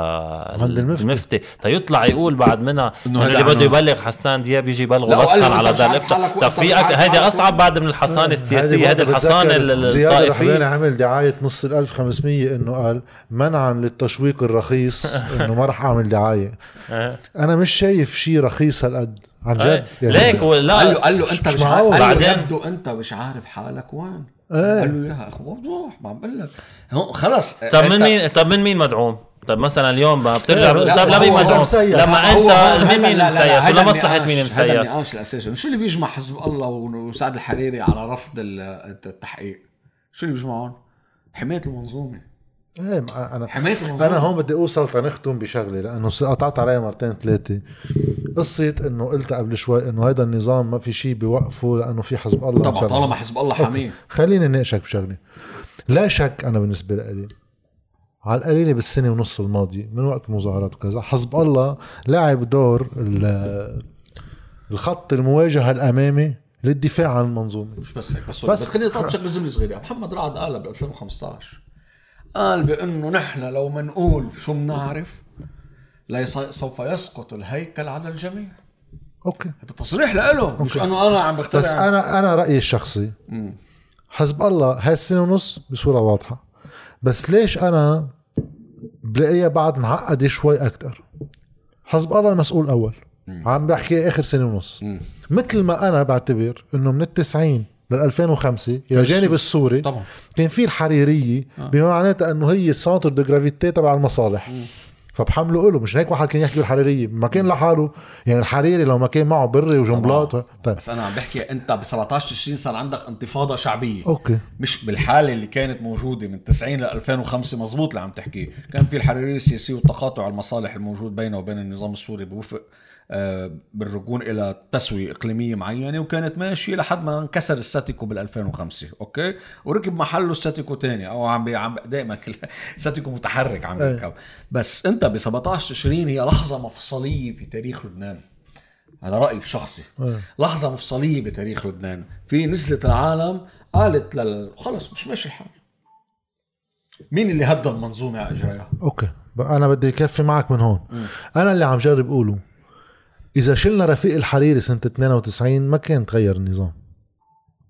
عند المفتي. المفتي تيطلع يقول بعد منها هيدا اللي بده. يبلغ حسان دياب يجي يبلغه أنت على دار الافتاء طب في هيدي أصعب بعد من الحصانه السياسيه هيدي الحصانه ال- زياد الطائفيه عمل دعاية نص ال 1500 إنه قال منعا للتشويق الرخيص إنه ما راح أعمل دعاية آه. أنا مش شايف شيء رخيص هالقد عن آه. جد؟ يعني ليك ولا قال له قال له أنت مش مش. عارف قال له بعدين- يبدو أنت مش عارف حالك وين. إيه. قال له يا أخي وضوح ما عم بقول لك. خلص طب من مين طب من مين مدعوم؟ طب مثلا اليوم ما بترجع إيه، لا، طب لمين مدعوم؟ لما انت هذا- مين مين مسيس؟ هذا ولا مصلحه مين هذا مسيس؟ النقاش الأساسي. شو اللي بيجمع حزب الله وسعد الحريري على رفض ال- التحقيق؟ شو اللي بيجمعهم؟ حماية المنظومة. إيه ما- أنا حماية المنظومة. أنا هون بدي اوصل تنختم بشغلة لأنه قطعت عليها مرتين ثلاثة. قصة إنه قلت قبل شوي إنه هذا النظام ما في شيء بيوقفه لأنه في حزب الله طبعا طالما حزب الله حاميه خليني نناقشك بشغلة. لا شك أنا بالنسبة لي على القليلة بالسنة ونص الماضيه من وقت مظاهرات وكذا حزب الله لعب دور ال- الخط المواجهة الأمامي للدفاع عن المنظومة. مش بس هيك بس بس- بس خليني شغلة زميلي صغيره محمد رعد قال ب 2015 قال بأنه نحن لو منقول شو بنعرف لا يص- سوف يسقط الهيكل على الجميع. أوكي. هذا تصريح له مش انه أنا عم بخترع بس أنا أنا رأيي الشخصي حزب الله هاي السنة ونص بصورة واضحة. بس ليش أنا بلاقيها بعد معقدة شوي أكثر حزب الله المسؤول الأول عم بحكي آخر سنة ونص. مثل ما أنا بعتبر إنه من التسعين لل 2005 إلى جانب السوري طبعا. كان في الحريرية بما معناتها إنه هي centre de gravité تبع المصالح. فبحملوا له مش هيك واحد كان يحكي بالحريريه ما كان لحاله يعني الحريري لو ما كان معه بري وجنبلاط طيب. بس أنا عم بحكي أنت ب 17 تشرين صار عندك انتفاضة شعبية. أوكي. مش بالحالة اللي كانت موجودة من 90 ل 2005 مزبوط اللي عم تحكيه كان في الحريريه السياسيه وتقاطع المصالح الموجود بينه وبين النظام السوري بوفق بالرجوع إلى تسوية إقليمية معينة وكانت ماشية لحد ما انكسر ال status quo بال 2005 أوكي؟ وركب محله status quo تاني. أو عم بي عم دائما status quo متحرك عم أي. يركب بس أنت ب 17 تشرين هي لحظة مفصلية في تاريخ لبنان. هذا رأيي الشخصي. أي. لحظة مفصلية بتاريخ لبنان. في نزلت العالم قالت لل خلص مش ماشي الحال مين اللي هدى المنظومه على اجرائها أوكي. أنا بدي اكفي معك من هون. أنا اللي عم جرب اقوله إذا شلنا رفيق الحريري سنة 92 ما كان تغير النظام.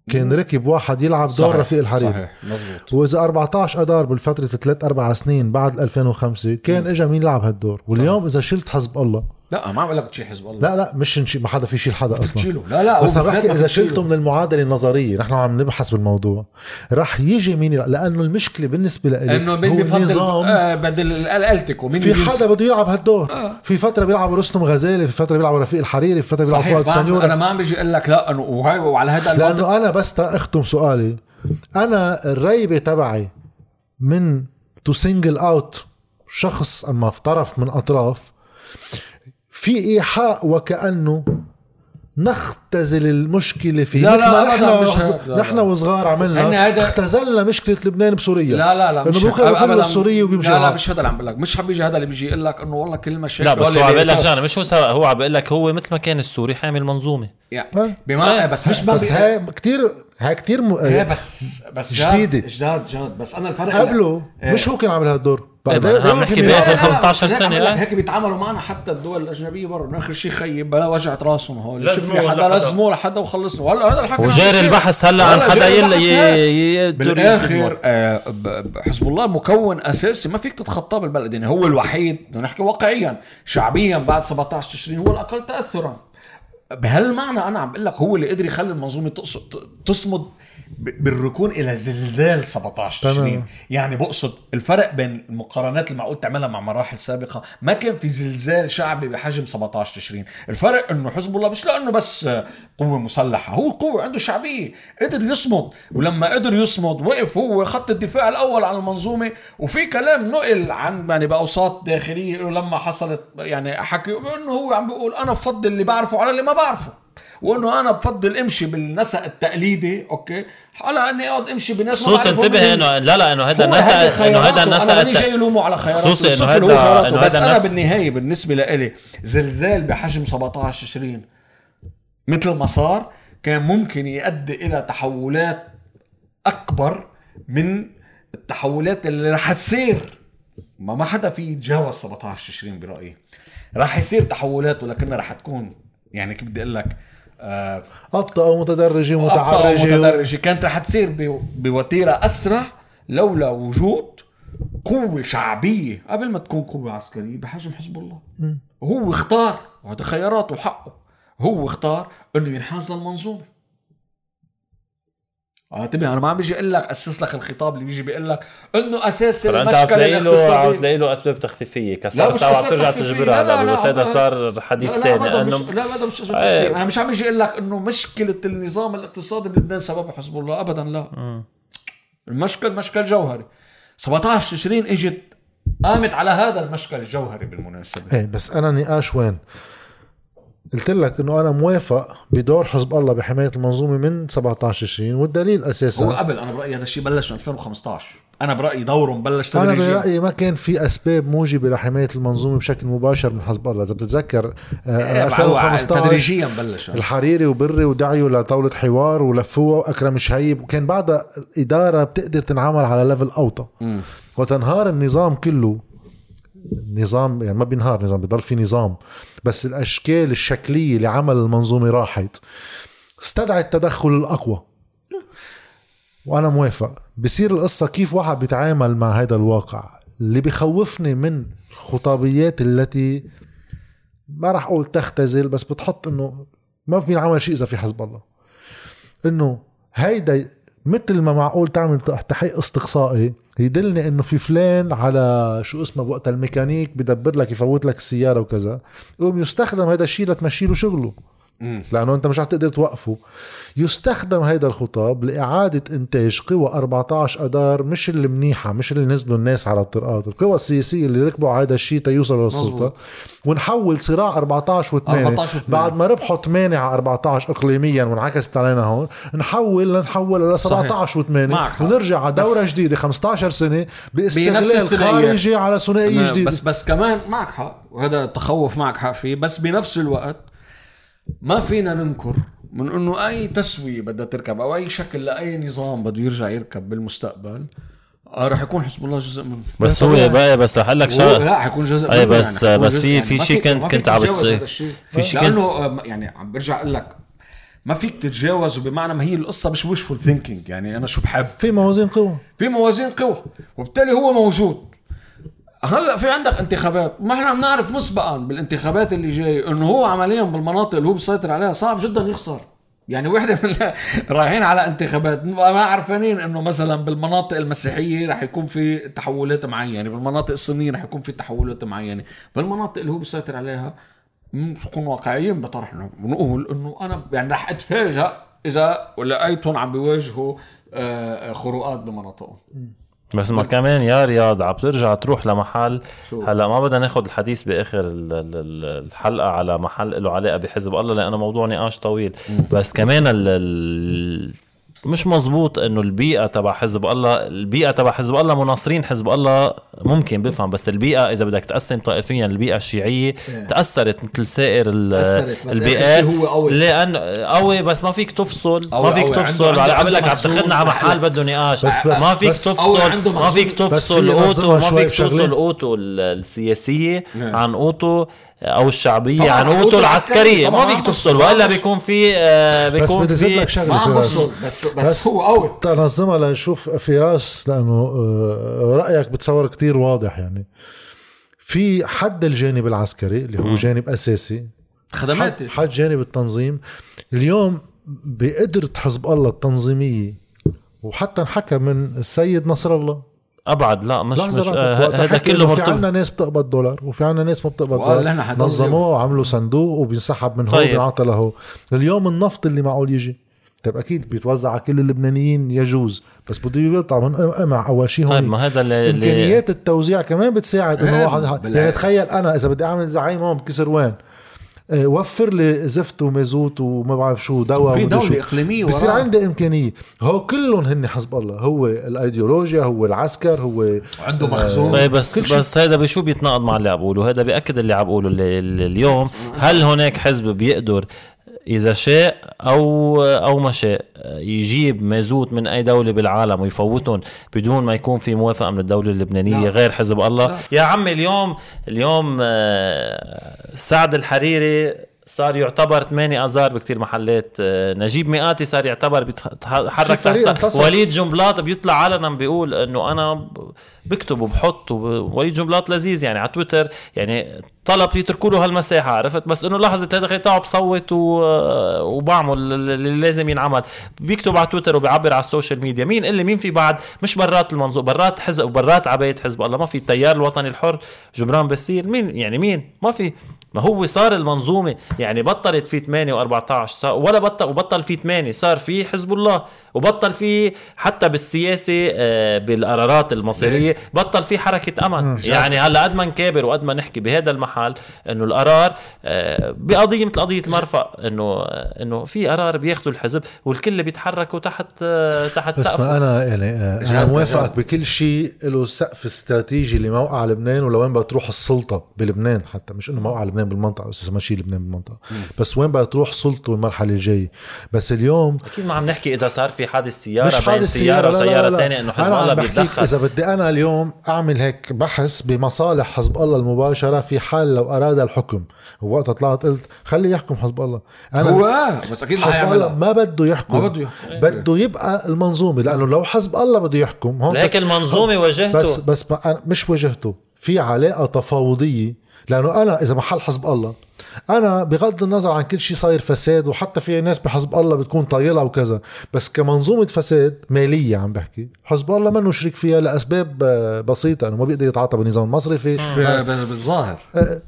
كان ركب واحد يلعب دور صحيح، رفيق الحريري. صحيح مزبوط وإذا 14 اذار بالفترة ثلاث أربع سنين بعد 2005 كان اجى مين لعب هالدور؟ واليوم إذا شلت حزب الله لا ما عم لك تشيل حزب الله. لا لا مش نشي ما حدا في يشيل حدا أصلا. تشيله. لا لا بس بحكي إذا. شلته من المعادلة النظرية نحن عم نبحث بالموضوع. رح يجي مين لأنه المشكلة بالنسبة لي إنه مين بفضل آه بدل الالتيكو مين في حدا بده يلعب هالدور. آه. في فترة بيلعب رستم غزالي في فترة بيلعب رفيق الحريري في فترة بيلعب صحيح فؤاد سنيورة. أنا ما عم بيجي أقول لك لا أنه وهي وعلى هذا لأنه أنا بس أختم سؤالي. أنا الريبة تبعي من to single out شخص أما في طرف من أطراف في إيحاء وكأنه نختزل المشكلة في لا، مثل لا، نحن مش وص- لا، نحن لا. وصغار عملنا هيدا- اختزلنا مشكلة لبنان بسوريا لا لا لا إنه مش بكره بفروا أبداً. السوري وبيمشي لا لا. مش هذا اللي عم بقول لك مش حبيجي هذا اللي بيجي يقول لك إنه والله كل مشاكل لا بس هو عم بيقول لك شغلة مش هو سوا هو عم بيقول لك هو مثل ما كان السوري حامي المنظومه يعني آه. بما بس مش بس هاي كتير هاي كتير م... هي بس بس جديدة. جداد جداد بس أنا الفرق قبله إيه. مش هو كان عامل إيه، دايما ما عم نحكي لا، 15 هيك سنة، عم بقول لك إيه. هيك بيتعاملوا معنا حتى الدول الأجنبية برا انه آخر شيء خيب بلا وجعت راسهم هول لي حدا لحدا. لزموه لحدا وخلصنا وهلا هذا الحكي وجاري. البحث هلا عن حدا يلا بالآخر. آه، حزب الله مكون أساسي ما فيك تتخطاه بالبلد يعني هو الوحيد بدنا نحكي واقعيا شعبيا بعد 17 تشرين هو الأقل تاثرا بهالمعنى أنا عم بقول لك هو اللي قدر يخلي المنظومة تصمد بالركون إلى زلزال 17 تمام. تشرين يعني بقصد الفرق بين المقارنات اللي معقول تعملها مع مراحل سابقة ما كان في زلزال شعبي بحجم 17 تشرين الفرق إنه حزب الله مش لأنه بس قوة مسلحة هو قوة عنده شعبية قدر يصمد. ولما قدر يصمد وقف هو خط الدفاع الأول عن المنظومة وفي كلام نقل عن يعني بأوساط داخلية لما حصلت يعني حكي إنه هو عم بيقول أنا بفضل اللي بعرفه على اللي ما بعرفه. وانه أنا بفضل امشي بالنسق التقليدي أوكي على اني اقعد امشي بناس خصوصا انتبه. انه لا لا انه هذا هذه إنه هذا. النسق أنا ماني جاي لومه على خياراته بالصفر هو هذا-. إنه بس أنا بالنهاية بالنسبة لإلي زلزال بحجم 17 20 مثل ما صار كان ممكن يؤدي إلى تحولات أكبر من التحولات اللي رح تصير ما ما حدا في يتجاوز 17 20 برأيي رح يصير تحولات ولكنها رح تكون يعني كيف بدي أقول لك آه أبطأ ومتدرجه ومتعرجه ومتدرجة كانت رح تصير ب- بوتيرة أسرع لولا وجود قوة شعبية. قبل ما تكون قوة عسكرية بحجم حزب الله. هو اختار وهذا خياراته وحقه هو اختار إنه ينحاز للمنظومة. آه انتبه أنا ما عم بيجي أقول لك أسس لك الخطاب اللي بيجي بيقول لك إنه أساس المشكلة تلاقي له عم الاقتصاديه تلاقي له أسباب تخفيفية كسرتها وعم أسباب ترجع تخفيفية. تجبرها لا، هلا لا، بس هذا. صار حديث ثاني لأنه لا لا مش أسباب إيه. تخفيف. أنا مش عم يجي أقول لك إنه مشكلة النظام الاقتصادي بلبنان سببها حزب الله ابدا لا المشكل مشكل جوهري 17 تشرين إجت قامت على هذا المشكل الجوهري بالمناسبة إيه بس أنا نقاش وين قلت لك إنه أنا موافق بدور حزب الله بحماية المنظومة من 17 20 والدليل هو أساسا قبل أنا برأيي هذا الشيء بلش من 2015 أنا برأيي دوره مبلش أنا تدريجيا. برأيي ما كان في أسباب موجبة لحماية المنظومة بشكل مباشر من حزب الله. إذا بتتذكر آه، إيه، 2015 تدريجيا بلش. الحريري وبري ودعيوا لطاولة حوار ولفوها وأكرم شهيب وكان بعدها إدارة بتقدر تنعمل على ليفل أوطى. وتنهار النظام كله نظام يعني ما بينهار نظام بيضل في نظام. بس الأشكال الشكلية لعمل المنظومة راحت. استدعى التدخل الأقوى. وأنا موافق. بصير القصة كيف واحد بيتعامل مع هذا الواقع. اللي بخوفني من الخطابيات التي ما راح أقول تختزل بس بتحط إنه ما في عمل شيء إذا في حزب الله. إنه هيدا مثل ما معقول تعمل تحقيق استقصائي يدلني إنه في فلان على شو اسمه بوقت الميكانيك بدبر لك يفوت لك السيارة وكذا يقوم يستخدم هذا الشيء لتمشي له شغله. لأنه أنت مش رح تقدر توقفه. يستخدم هيدا الخطاب لإعادة إنتاج قوى 14 اذار مش اللي منيحة مش اللي نزلوا الناس على الطرقات. القوى السياسية اللي ركبوا على هذا الشيء تيوصلوا للسلطة. ونحول صراع 14 و8 14 و8. بعد ما ربحوا 8 على 14 اقليميا وانعكست علينا هون نحول لنحول ل 17 و8 معك حق. ونرجع على دورة جديدة 15 سنة باستغلال. خارجي على ثنائيه جديده بس بس كمان معك حق. وهذا تخوف معك حق فيه. بس بنفس الوقت ما فينا ننكر من إنه أي تسوية بدها تركب أو أي شكل لأي نظام بده يرجع يركب بالمستقبل آه رح يكون حزب الله جزء منه بس هو. بقى بس رح أقول لك شغله لا حيكون جزء أي منه بس- حيكون بس جزء في- في ما شيء كنت- كنت عم في شيء كنت- لأنه آه، يعني عم برجع أقول لك ما فيك تتجاوز بمعنى ما هي القصة مش وishful ثينكينج يعني أنا شو بحب. في موازين قوى في موازين قوى وبالتالي هو موجود. هلا في عندك انتخابات. ما إحنا بنعرف مسبقا بالانتخابات اللي جاي إنه هو عمليا بالمناطق اللي هو بيسيطر عليها. صعب جدا يخسر. يعني وحدة من رايحين على انتخابات. ما عارفين إنه مثلا بالمناطق المسيحية رح يكون في تحولات معينة. بالمناطق السنيه رح يكون في تحولات معينة. بالمناطق اللي هو بيسيطر عليها نكون واقعيين بطرحنا ونقول إنه أنا يعني رح اتفاجئ إذا لقيتهم عم بيواجهوا آه، خروقات بمناطقهم. بس ما كمان يا رياض عم ترجع تروح لمحل؟ هلا ما بدنا ناخذ الحديث بآخر ال- ال- ال- الحلقة على محل له علاقة بحزب الله لأنه موضوع نقاش طويل. بس كمان مش مزبوط إنه البيئة تبع حزب الله البيئة تبع حزب الله مناصرين حزب الله ممكن بفهم بس البيئة إذا بدك تقسم طائفيا البيئة الشيعية تأثرت مثل سائر بس البيئات هو قوي. لأن قوي بس ما فيك تفصل ما فيك. تفصل عم لك عم تاخذنا على محل. بده نقاش بس- بس- ما فيك بس- تفصل ما فيك تفصل نظمها ما فيك. تفصل أوتو ال- السياسية نعم. عن أوتو أو الشعبية عن العسكري. العسكريه ما فيك تفصل. وإلا بيكون في آه، بس بيكون بدي زيد في لك شغله فراس. بس, بس, بس هو قوي تنظمها لنشوف فراس لأنه آه، رأيك بتصور كتير واضح يعني في حد الجانب العسكري اللي هو جانب أساسي خدماتي حد, حد جانب التنظيم اليوم بقدرة حزب الله التنظيمية وحتى انحكى من السيد نصر الله أبعد لا مش لحظة مش. آه هذا كله إنه في مرتبط. عنا ناس بتقبض دولار وفي عنا ناس ما بتقبض دولار. نظموه وعملوا صندوق وبينسحب من هون طيب. بينعطى له اليوم النفط اللي معقول يجي. طيب أكيد بيتوزع على كل اللبنانيين يجوز. بس بده يقطع من قمع اول شيء هون طيب ما هذا اللي إمكانيات التوزيع كمان بتساعد إنه واحد. يعني تخيل أنا إذا بدي أعمل زعيم هون بكسروان آه، وفر لي زفت ومازوت وما بعرف شو دواء في دولة شو. إقليمية بصير. عندي إمكانية هو كلهم هن حزب الله هو الأيديولوجيا هو العسكر هو عنده مخزون طيب بس. بس هذا بشو بيتناقض مع اللي عم بقوله هذا بيأكد اللي عم بقوله اليوم هل هناك حزب بيقدر إذا شاء أو أو ما شاء يجيب مازوت من أي دولة بالعالم ويفوتهم بدون ما يكون في موافقة من الدولة اللبنانية لا. غير حزب الله لا. يا عمي اليوم اليوم آه، سعد الحريري صار يعتبر 8 اذار بكتير محلات آه، نجيب ميقاتي صار يعتبر بيتحرك تحت. وليد جنبلاط بيطلع علنا بيقول إنه أنا بكتب وبحط وب- وليد جنبلاط لذيذ يعني على تويتر يعني طلب يتركوا له هالمساحة عرفت؟ بس إنه لحظة هذا خي تعب بصوت و... وبعمل اللي لازم ينعمل. بيكتب على تويتر وبيعبر على ال social media. مين اللي مين في بعد؟ مش برات المنظور برات حزب برات عباية حزب الله ما في التيار الوطني الحر جبران بسير مين يعني مين؟ ما في. ما هو صار المنظومة يعني بطلت في 8 و14 صار ولا بطل وبطل في 8 صار في حزب الله وبطل في حتى بالسياسة آه، بالقرارات المصيرية بطل في حركة امل يعني هلا قد ما نكابر وقد ما نحكي بهذا المحل إنه القرار آه، بقضية مثل قضية المرفأ انه إنه في قرار بياخذوا الحزب والكل بيتحركوا تحت تحت بس سقف ما أنا يعني آه، أنا موافقك. بكل شيء له سقف استراتيجي لموقع لبنان ولوين بدها تروح السلطة بلبنان حتى مش إنه موقع لبنان. بالمنطقة أساسا ماشي لبنان بالمنطقة. بس وين بدها تروح سلطته المرحله الجاية؟ بس اليوم أكيد ما عم نحكي إذا صار في حادث سيارة مش بين حادث سيارة وسيارة. ثانية إنه حزب الله بيتدخل. إذا بدي أنا اليوم أعمل هيك بحث بمصالح حزب الله المباشرة في حال لو أراد الحكم. ووقتها طلعت قلت خليه يحكم حزب الله. أنا هو؟ بس أكيد ما حزب الله ما بده يحكم. ما بده يحكم. بده يبقى المنظومة لأنه لو حزب الله بده يحكم هون لهيك المنظومة واجهته بس بس ما مش وجهته. في علاقة تفاوضية لأنه أنا إذا محل حزب الله أنا بغض النظر عن كل شيء صاير فساد وحتى في ناس بحزب الله بتكون طايلة وكذا بس كمنظومة فساد مالية عم بحكي حزب الله منه شريك فيها لأسباب آه، بسيطة إنه ما بيقدر يتعاطى بالنظام المصرفي ب- بالظاهر. آه،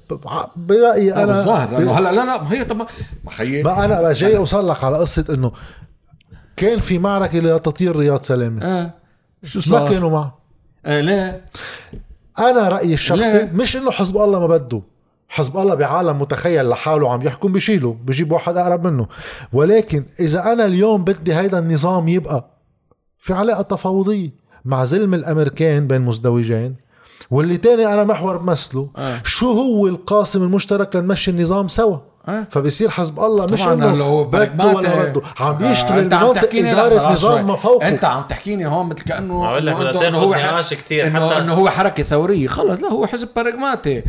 برأيي أنا بالظاهر لأنه هلا لا لا ما هي طب ما ما خيي ما أنا جاي أوصل لك على قصة إنه كان في معركة لتطهير رياض سلامة. آه. شو ما صار؟ كانوا معه. آه ليه؟ أنا رأيي الشخصي لا. مش إنه حزب الله ما بده حزب الله بعالم متخيل لحاله عم يحكم بشيله بجيب واحد أقرب منه ولكن إذا أنا اليوم بدي هيدا النظام يبقى في علاقة تفاوضية مع زلم الأمريكان بين مزدوجين واللي تاني أنا محور بمثله آه. شو هو القاسم المشترك لنمشي النظام سوا آه. فبصير حزب الله مش إنه هو بده ولا. بده عم آه، بيشتغل أنت عم بمنطق تحكيني لا، إدارة. نظام ما فوقه أنت عم تحكيني هون مثل كأنه لك إنه إنه هو نقاش كتير. إنه حتى- إنه هو حركة ثورية. خلص لا هو حزب براغماتي.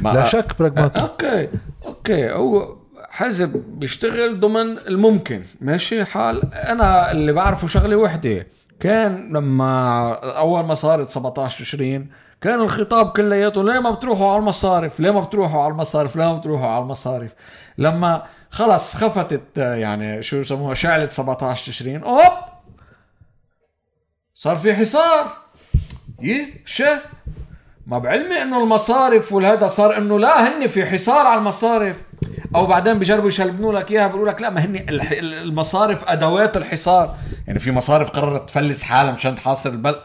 ما- لا شك براغماتي. أوكي أوكي. هو حزب بيشتغل ضمن الممكن. ماشي حال. أنا اللي بعرفه شغلة وحدة. كان لما أول ما صارت 17 تشرين كان الخطاب كلياته ليه ما بتروحوا على المصارف؟ ليه ما بتروحوا على المصارف؟ ليه ما بتروحوا على المصارف؟ لما خلص خفتت يعني شو يسموها شعلة 17 تشرين أوب! صار في حصار. يه شا ما بعلمي إنه المصارف والهذا صار إنه لا هن في حصار على المصارف. أو بعدين بيجربوا يشلبنوا لك إياها بيقولوا لك لا ما هن المصارف أدوات الحصار. يعني في مصارف قررت تفلس حالها مشان تحاصر البلد.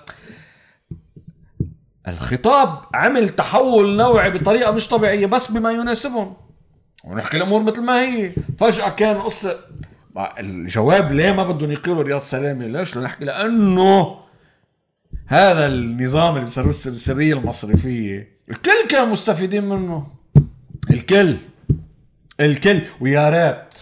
الخطاب عمل تحول نوعي بطريقة مش طبيعية بس بما يناسبهم. ونحكي الأمور مثل ما هي. فجأة كان قصه الجواب ليه ما بدهم يقيلوا رياض سلامة. ليش؟ نحكي لأنه هذا النظام اللي بيسموه السر- السرية المصرفية. الكل كانوا مستفيدين منه. الكل. الكل. ويا ريت.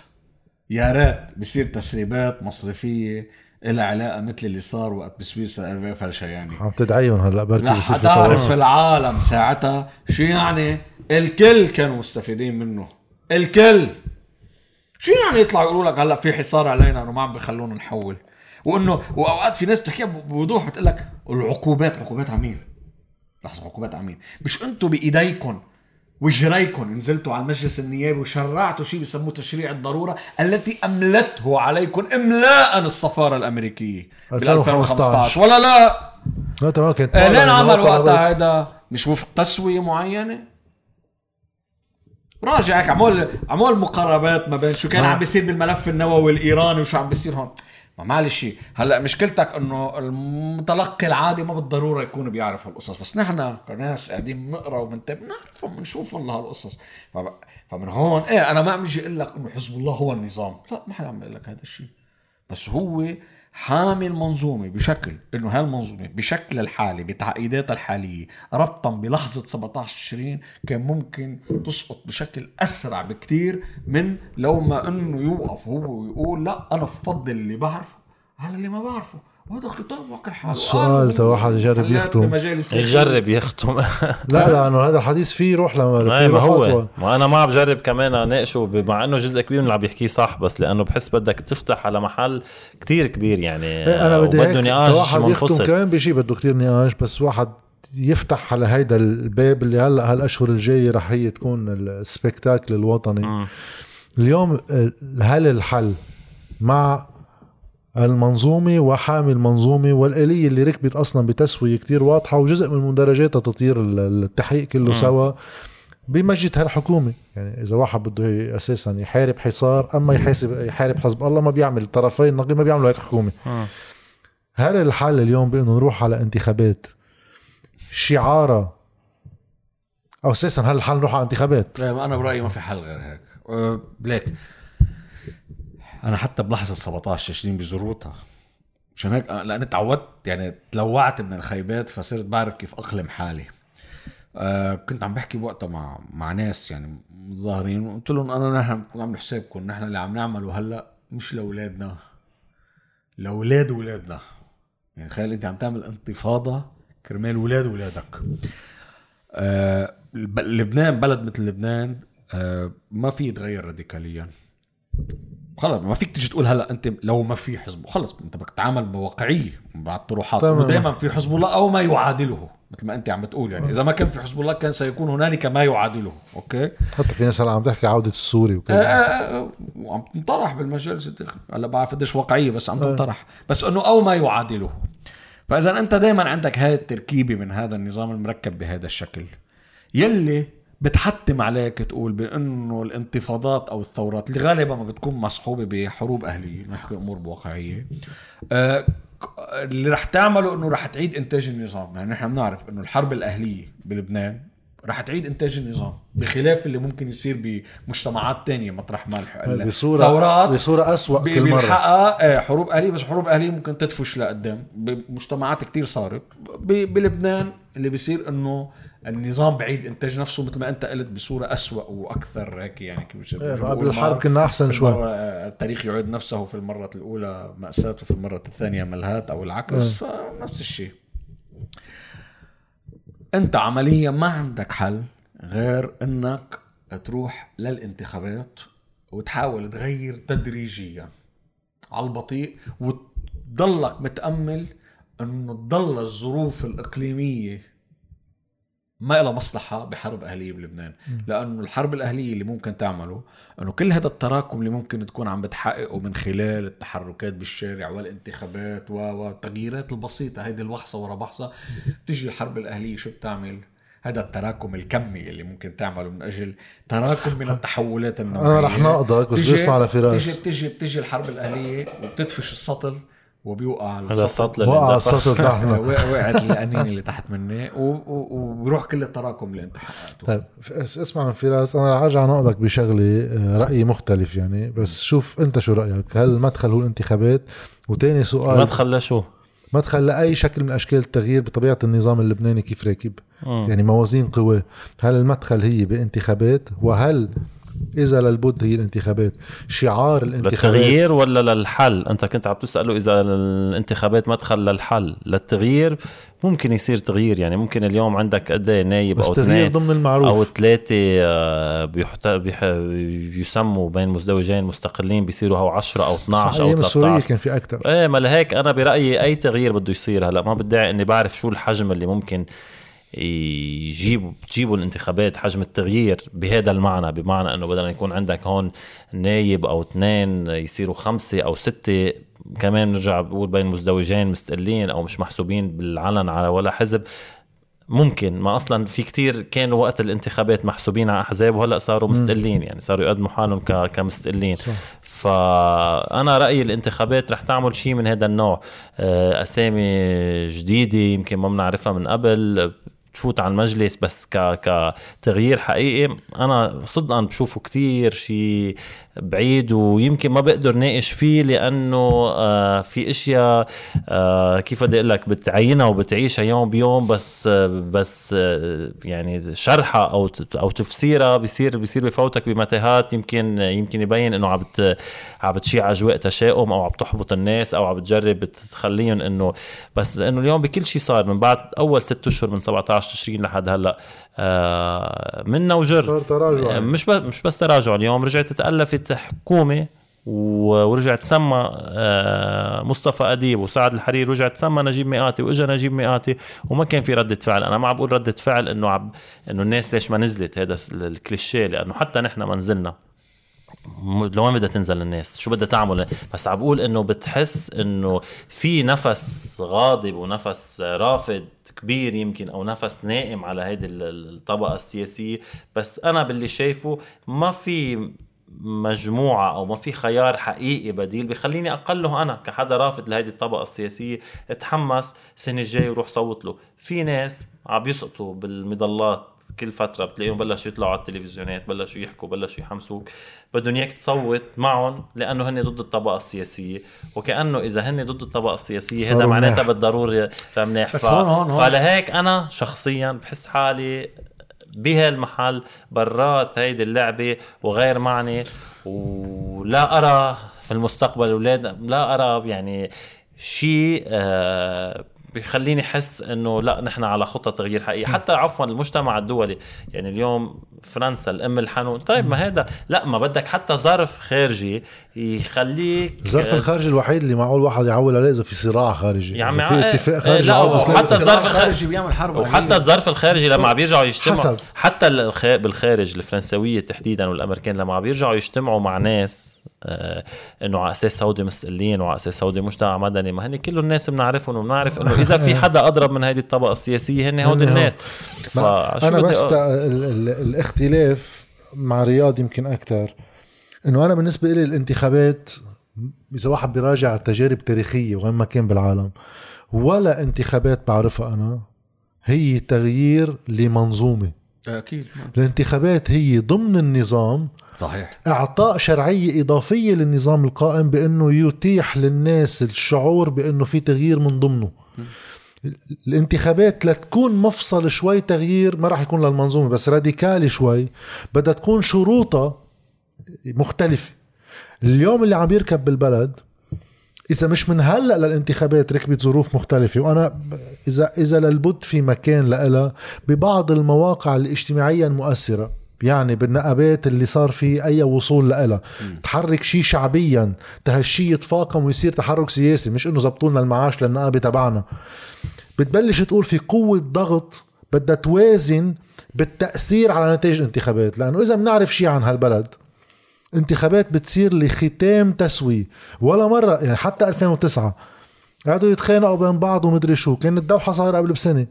يا ريت بصير تسريبات مصرفية. لها علاقة مثل اللي صار وقت بسويسرا ايرفي فلشياني عم تدعيهم هلا بركي تواصل في العالم ساعتها شو يعني الكل كانوا مستفيدين منه. الكل. شو يعني يطلعوا يقولوا لك هلا في حصار علينا إنه ما عم بيخلونا نحول؟ وإنه وأوقات في ناس بتحكيها بوضوح بتقول لك العقوبات عقوبات على مين؟ لحظة عقوبات على مين؟ مش أنتم بايديكم وجريكم نزلتوا على المجلس النيابي وشرعتوا شيء بيسموه تشريع الضرورة التي أملته عليكم إملاء السفاره الأمريكية بال 2015 ولا لا؟ لا تمام كانت لين معلنة عمل وقتها هيدا مش وفق تسوية معينة؟ راجع هيك عمول عمول مقاربات ما بين شو كان عم بيصير بالملف النووي الإيراني وشو عم بيصير هون. ما معلش هلأ مشكلتك إنه المتلقي العادي ما بالضرورة يكون بيعرف هالقصص بس نحن كناس قاعدين بنقرأ وبنتابع بنعرفهم بنشوفهم لهالقصص فمن هون إيه أنا ما عم بيجي أقول لك إنه حزب الله هو النظام. لا ما حدا عم بيقول لك هذا الشيء بس هو حامي المنظومة بشكل إنه هالمنظومة بشكل الحالي بتعقيداتها الحالية ربطا بلحظة 17 تشرين كان ممكن تسقط بشكل أسرع بكتير من لو ما إنه يوقف هو ويقول لا أنا بفضل اللي بعرفه. على اللي ما بعرفه. وهذا خطاب وكل حاله. السؤال آه، تا واحد يجرب يختم. يجرب يختم لا لأنه هذا الحديث فيه يروح لما ما فيه ما هو. أطول. ما أنا ما عم بجرب كمان أناقشه مع إنه جزء كبير من اللي عم يحكيه صح بس لأنه بحس بدك تفتح على محل كتير كبير يعني. إيه أنا بدي هيك نقاش واحد يختم كمان بشيء بده كتير نقاش بس واحد يفتح على هيدا الباب اللي هلا هالأشهر الجاية رح هي تكون السبكتاكل الوطني. مم. اليوم هل الحل مع المنظومة وحامي المنظومة والآلية اللي ركبت أصلا بتسوية كتير واضحة وجزء من مندرجاتها تطير التحقيق كله سوا بمجد هالحكومة. يعني إذا واحد بده أساسا يحارب حصار أما يحاسب يحارب حزب الله ما بيعمل الطرفين النقيض ما بيعملوا هيك حكومة. مم. هل الحل اليوم بأنه نروح على انتخابات شعارة؟ أو أساسا هل الحل نروح على انتخابات؟ إيه، أنا برأيي ما في حل غير هيك. أه، ليك. أنا حتى بلحظة 17 20 بجروطها مشان هيك لأني تعودت يعني تلوعت من الخيبات فصرت بعرف كيف أقلم حالي. آه كنت عم بحكي بوقتها مع مع ناس يعني متظاهرين وقلت لهم أنا نحن عامل حسابكم نحن اللي عم نعمله هلأ مش لأولادنا. لأولاد اولادنا يعني تخيل أنت عم تعمل انتفاضة كرمال أولاد اولادك آه لبنان بلد مثل لبنان آه ما في يتغير راديكاليا. خلص ما فيك تيجي تقول هلا انت لو ما في حزب خلص انت بدك تتعامل بواقعية مع الطروحات. ودائما في حزب الله أو ما يعادله مثل ما أنت عم بتقول يعني. إذا ما كان في حزب الله كان سيكون هنالك ما يعادله أوكي؟ حتى في ناس هلا عم تحكي عودة السوري آه، وكذا. آه، آه، وعم تنطرح بالمجالس. هلا بعرف قديش واقعية بس عم تنطرح. بس إنه أو ما يعادله. فإذا أنت دائما عندك هاي التركيبة من هذا النظام المركب بهذا الشكل. يلي بتحتم عليك تقول بأنه الانتفاضات أو الثورات اللي غالبا ما بتكون مصحوبة بحروب أهلية نحكي أمور بواقعيه آه، اللي رح تعمله إنه رح تعيد إنتاج النظام. يعني نحن بنعرف إنه الحرب الأهلية بلبنان رح تعيد إنتاج النظام بخلاف اللي ممكن يصير بمجتمعات تانية مطرح ما بصورة ثورات بصورة أسوأ كل مرة. آه، حروب أهلية بس حروب أهلية ممكن تدفش لقدام. بمجتمعات كتير صارت بلبنان اللي بيصير إنه النظام بعيد إنتاج نفسه مثل ما أنت قلت بصورة أسوأ وأكثر هيك يعني كيف بيصير. إيه، بيقول قبل الحرب مار- كنا أحسن في شوي. آه، التاريخ يعيد نفسه في المرة الأولى مأساة وفي المرة الثانية ملهات أو العكس فنفس الشيء. أنت عمليا ما عندك حل غير أنك تروح للانتخابات وتحاول تغير تدريجيا على البطيء وتضلك متأمل أنه تضل الظروف الإقليمية ما لها مصلحة بحرب أهلية بلبنان. لأنه الحرب الأهلية اللي ممكن تعمله أنه كل هذا التراكم اللي ممكن تكون عم بتحققه من خلال التحركات بالشارع والانتخابات والتغييرات البسيطة هيدي الوحصة ورا بحصة بتيجي الحرب الأهلية شو بتعمل؟ هذا التراكم الكمي اللي ممكن تعمله من أجل تراكم من التحولات النوعية. أنا رح ناقضك بس بسمع لفراس. بتيجي بتيجي بتيجي الحرب الأهلية وبتدفش السطل وبيوقع هذا السطل وقع اندفع. السطل وقع- وقعت القنينه اللي تحت مني و- و- وبيروح كل التراكم اللي انت حققته طيب اسمع من فراس أنا رح أرجع نقضك بشغله آه، رايي مختلف يعني بس شوف أنت شو رأيك. هل المدخل هو الانتخابات؟ وتاني سؤال ما تخلى شو مدخل لأي شكل من أشكال التغيير بطبيعة النظام اللبناني كيف راكب. يعني موازين قوى هل المدخل هي بانتخابات؟ وهل إذا للبد هي الانتخابات. شعار الانتخابات. للتغيير ولا للحل؟ أنت كنت عم تسأله إذا الانتخابات مدخل للحل. للتغيير ممكن يصير تغيير يعني ممكن اليوم عندك قد إيه نايب بس أو تغيير اثنين ضمن أو المعروف ثلاثة آه، بيحت... بيح... يسموا بين مزدوجين مستقلين بيصيروا هو 10 أو 12 صح أو أيام السورية 13 كان في أكثر إيه ما لهيك أنا برأيي أي تغيير بده يصير هلأ ما بدعي اني بعرف شو الحجم اللي ممكن يجيبوا تجيبوا الانتخابات حجم التغيير بهذا المعنى بمعنى إنه بدل ما يكون عندك هون نايب أو اثنين يصيروا خمسة أو ستة. كمان نرجع بقول بين مزدوجين مستقلين أو مش محسوبين بالعلن على ولا حزب. ممكن ما أصلا في كتير كانوا وقت الانتخابات محسوبين على أحزاب وهلأ صاروا مستقلين يعني صاروا يقدموا حالهم كمستقلين. صح. فأنا رأيي الانتخابات رح تعمل شيء من هذا النوع. آه، أسامي جديدة يمكن ما بنعرفها من قبل. تفوت على المجلس بس ك كتغيير حقيقي أنا صدقا بشوفه كتير شيء بعيد ويمكن ما بقدر ناقش فيه لأنه آه في أشياء آه كيف بدي أقول لك بتعينها وبتعيشها يوم بيوم بس آه بس يعني شرحها أو أو تفسيرها بيصير بيصير بفوتك بمتاهات. يمكن يمكن يبين إنه عم عم بتشيع أجواء تشاؤم أو عم تحبط الناس أو عم بتجرب تخليهم إنه بس انه اليوم بكل شيء صار من بعد أول ست أشهر من 17 تشرين لحد هلأ منا وجر. صار تراجع. مش بس مش بس تراجع. اليوم رجعت تألفت حكومه ورجع تسمى آه، مصطفى أديب وسعد الحرير رجع تسمى نجيب مئاتي وإجا نجيب مئاتي. وما كان في ردة فعل. أنا ما عم بقول ردة فعل إنه عب إنه الناس ليش ما نزلت. هذا الكليشيه لأنه حتى نحن ما نزلنا. لوين بدها تنزل الناس؟ شو بدها تعمل؟ بس عم بقول إنه بتحس إنه في نفس غاضب ونفس رافض كبير يمكن أو نفس نائم على هيدي الطبقة السياسية. بس أنا باللي شايفه ما في مجموعة أو ما في خيار حقيقي بديل بخليني أقله أنا كحدا رافض لهيدي الطبقة السياسية. اتحمس السنة الجاية وروح صوت له. في ناس عم يسقطوا بالمظلات كل فترة بتلاقيهم بلشوا يطلعوا على التلفزيونات بلشوا يحكوا بلشوا يحمسوك. بدهم إياك تصوت معهم لأنه هن ضد الطبقة السياسية. وكأنه إذا هن ضد الطبقة السياسية هذا معناتها بالضروري منيح. بس هون هون هون. فلهيك أنا شخصيا بحس حالي بهالمحل برات هيدي اللعبة وغير معني. ولا أرى في المستقبل الاولاد لا أرى يعني شيء آه بيخليني أحس إنه لا نحن على خطة تغيير حقيقي حتى عفوا المجتمع الدولي يعني اليوم فرنسا الأم الحنون طيب ما هذا لا ما بدك حتى ظرف خارجي يخليك الظرف الخارجي الوحيد اللي معقول واحد يعول عليه إذا في صراع خارجي. يعني في اتفاق خارجي لا حتى الظرف الخارجي بيعمل حرب وحتى الظرف الخارجي لما عم بيرجعوا يجتمعوا. حتى بالخارج الفرنسوية تحديدا والأمريكان لما عم بيرجعوا يجتمعوا مع ناس آه إنه على أساس سعودي مسؤولين وعلى أساس سعودي مجتمع مدني. ما هن كل الناس بنعرفهم وبنعرف إنه إذا في حدا أضرب من هذه الطبقة السياسية هن هودي الناس. أنا بس الاختلاف مع رياض يمكن أكثر إنه أنا بالنسبة لي الانتخابات إذا واحد بيراجع التجارب التاريخيه وين ما كان بالعالم ولا انتخابات بعرفها أنا هي تغيير لمنظومة. أكيد الانتخابات هي ضمن النظام. صحيح. إعطاء شرعية إضافية للنظام القائم بأنه يتيح للناس الشعور بأنه في تغيير من ضمنه. الانتخابات لتكون مفصل شوي تغيير ما راح يكون للمنظومة بس راديكالي شوي. بدها تكون شروطها مختلفة. اليوم اللي عم يركب بالبلد إذا مش من هلأ للانتخابات ركبت ظروف مختلفة وأنا إذا إذا للبد في مكان لها ببعض المواقع الاجتماعية المؤثرة يعني بالنقابات اللي صار في أي وصول لها تحرك شيء شعبيا تهالشي يتفاقم ويصير تحرك سياسي مش إنه زبطوا لنا المعاش للنقابة تبعنا. بتبلش تقول في قوة ضغط بدها توازن بالتأثير على نتائج الانتخابات لأنه إذا بنعرف شيء عن هالبلد انتخابات بتصير لختام تسوي ولا مرة يعني حتى 2009 قعدوا يتخانقوا بين بعض ومدري شو. كانت الدوحة صايرة قبل بسنة.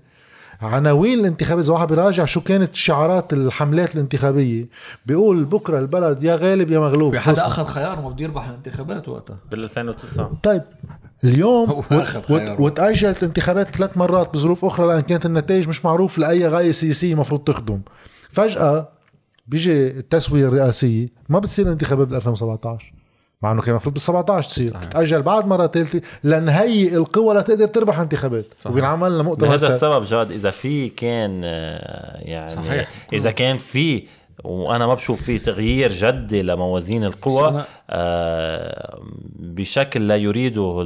عناوين الانتخابات؟ إذا واحد بيراجع شو كانت شعارات الحملات الانتخابية؟ بيقول بكرة البلد يا غالب يا مغلوب. في حدا أخذ خيار وما بده يربح الانتخابات وقتها؟ بال 2009 طيب اليوم وت... وتأجلت الانتخابات ثلاث مرات بظروف أخرى لأن كانت النتائج مش معروف لأي غاية سياسية المفروض تخدم. فجأة بيجي التسوية الرئاسية ما بتصير الانتخابات بال 2017 مع إنه كان المفروض بال 17 تصير تتاجل بعد مرة ثالثة لنهيئ القوى لتقدر تربح انتخابات وبينعمل لنا مؤتمر هذا السبب جاد إذا في كان آه، يعني صحيح. إذا كان في وأنا ما بشوف في تغيير جدي لموازين القوى بشكل لا يريده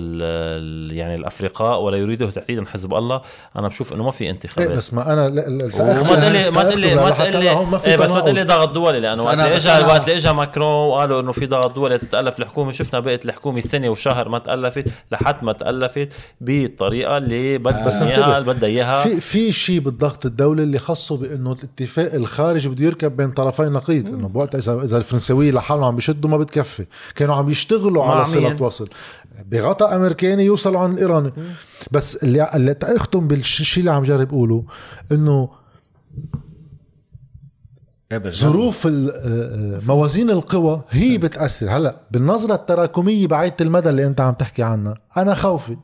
يعني الأفرقاء ولا يريده تحديدا حزب الله. أنا بشوف إنه ما في انتخابات. إيه بس ما أنا وما تقول لي ما تقول لي ما تقول لي إيه بس ما تقول لي ضغط دولي لأنه وقت اللي اجى وقت اللي اجى ماكرون وقالوا إنه في ضغط دولي تتألف الحكومة شفنا بقت الحكومة سنة وشهر ما تألفت لحد ما تألفت بالطريقة اللي بدها إياها بدها إياها. في في شيء بالضغط الدولي اللي خصه بأنه الاتفاق الخارجي بده يركب بين طرفي نقيض. إنه بوقت إذا إذا الفرنساويه لحالهم عم بيشدوا ما بتكفي. كانوا عم يشتغلوا على صلة وصل. بغطاء امريكاني يوصلوا عند الإيراني. بس اللي اللي تاختم بالشيء اللي عم جرب اقوله إنه إيه بالظبط. ظروف آه، آه، موازين القوى هي بتأثر. هلا بالنظرة التراكمية بعيدة المدى اللي أنت عم تحكي عنها أنا خوفي.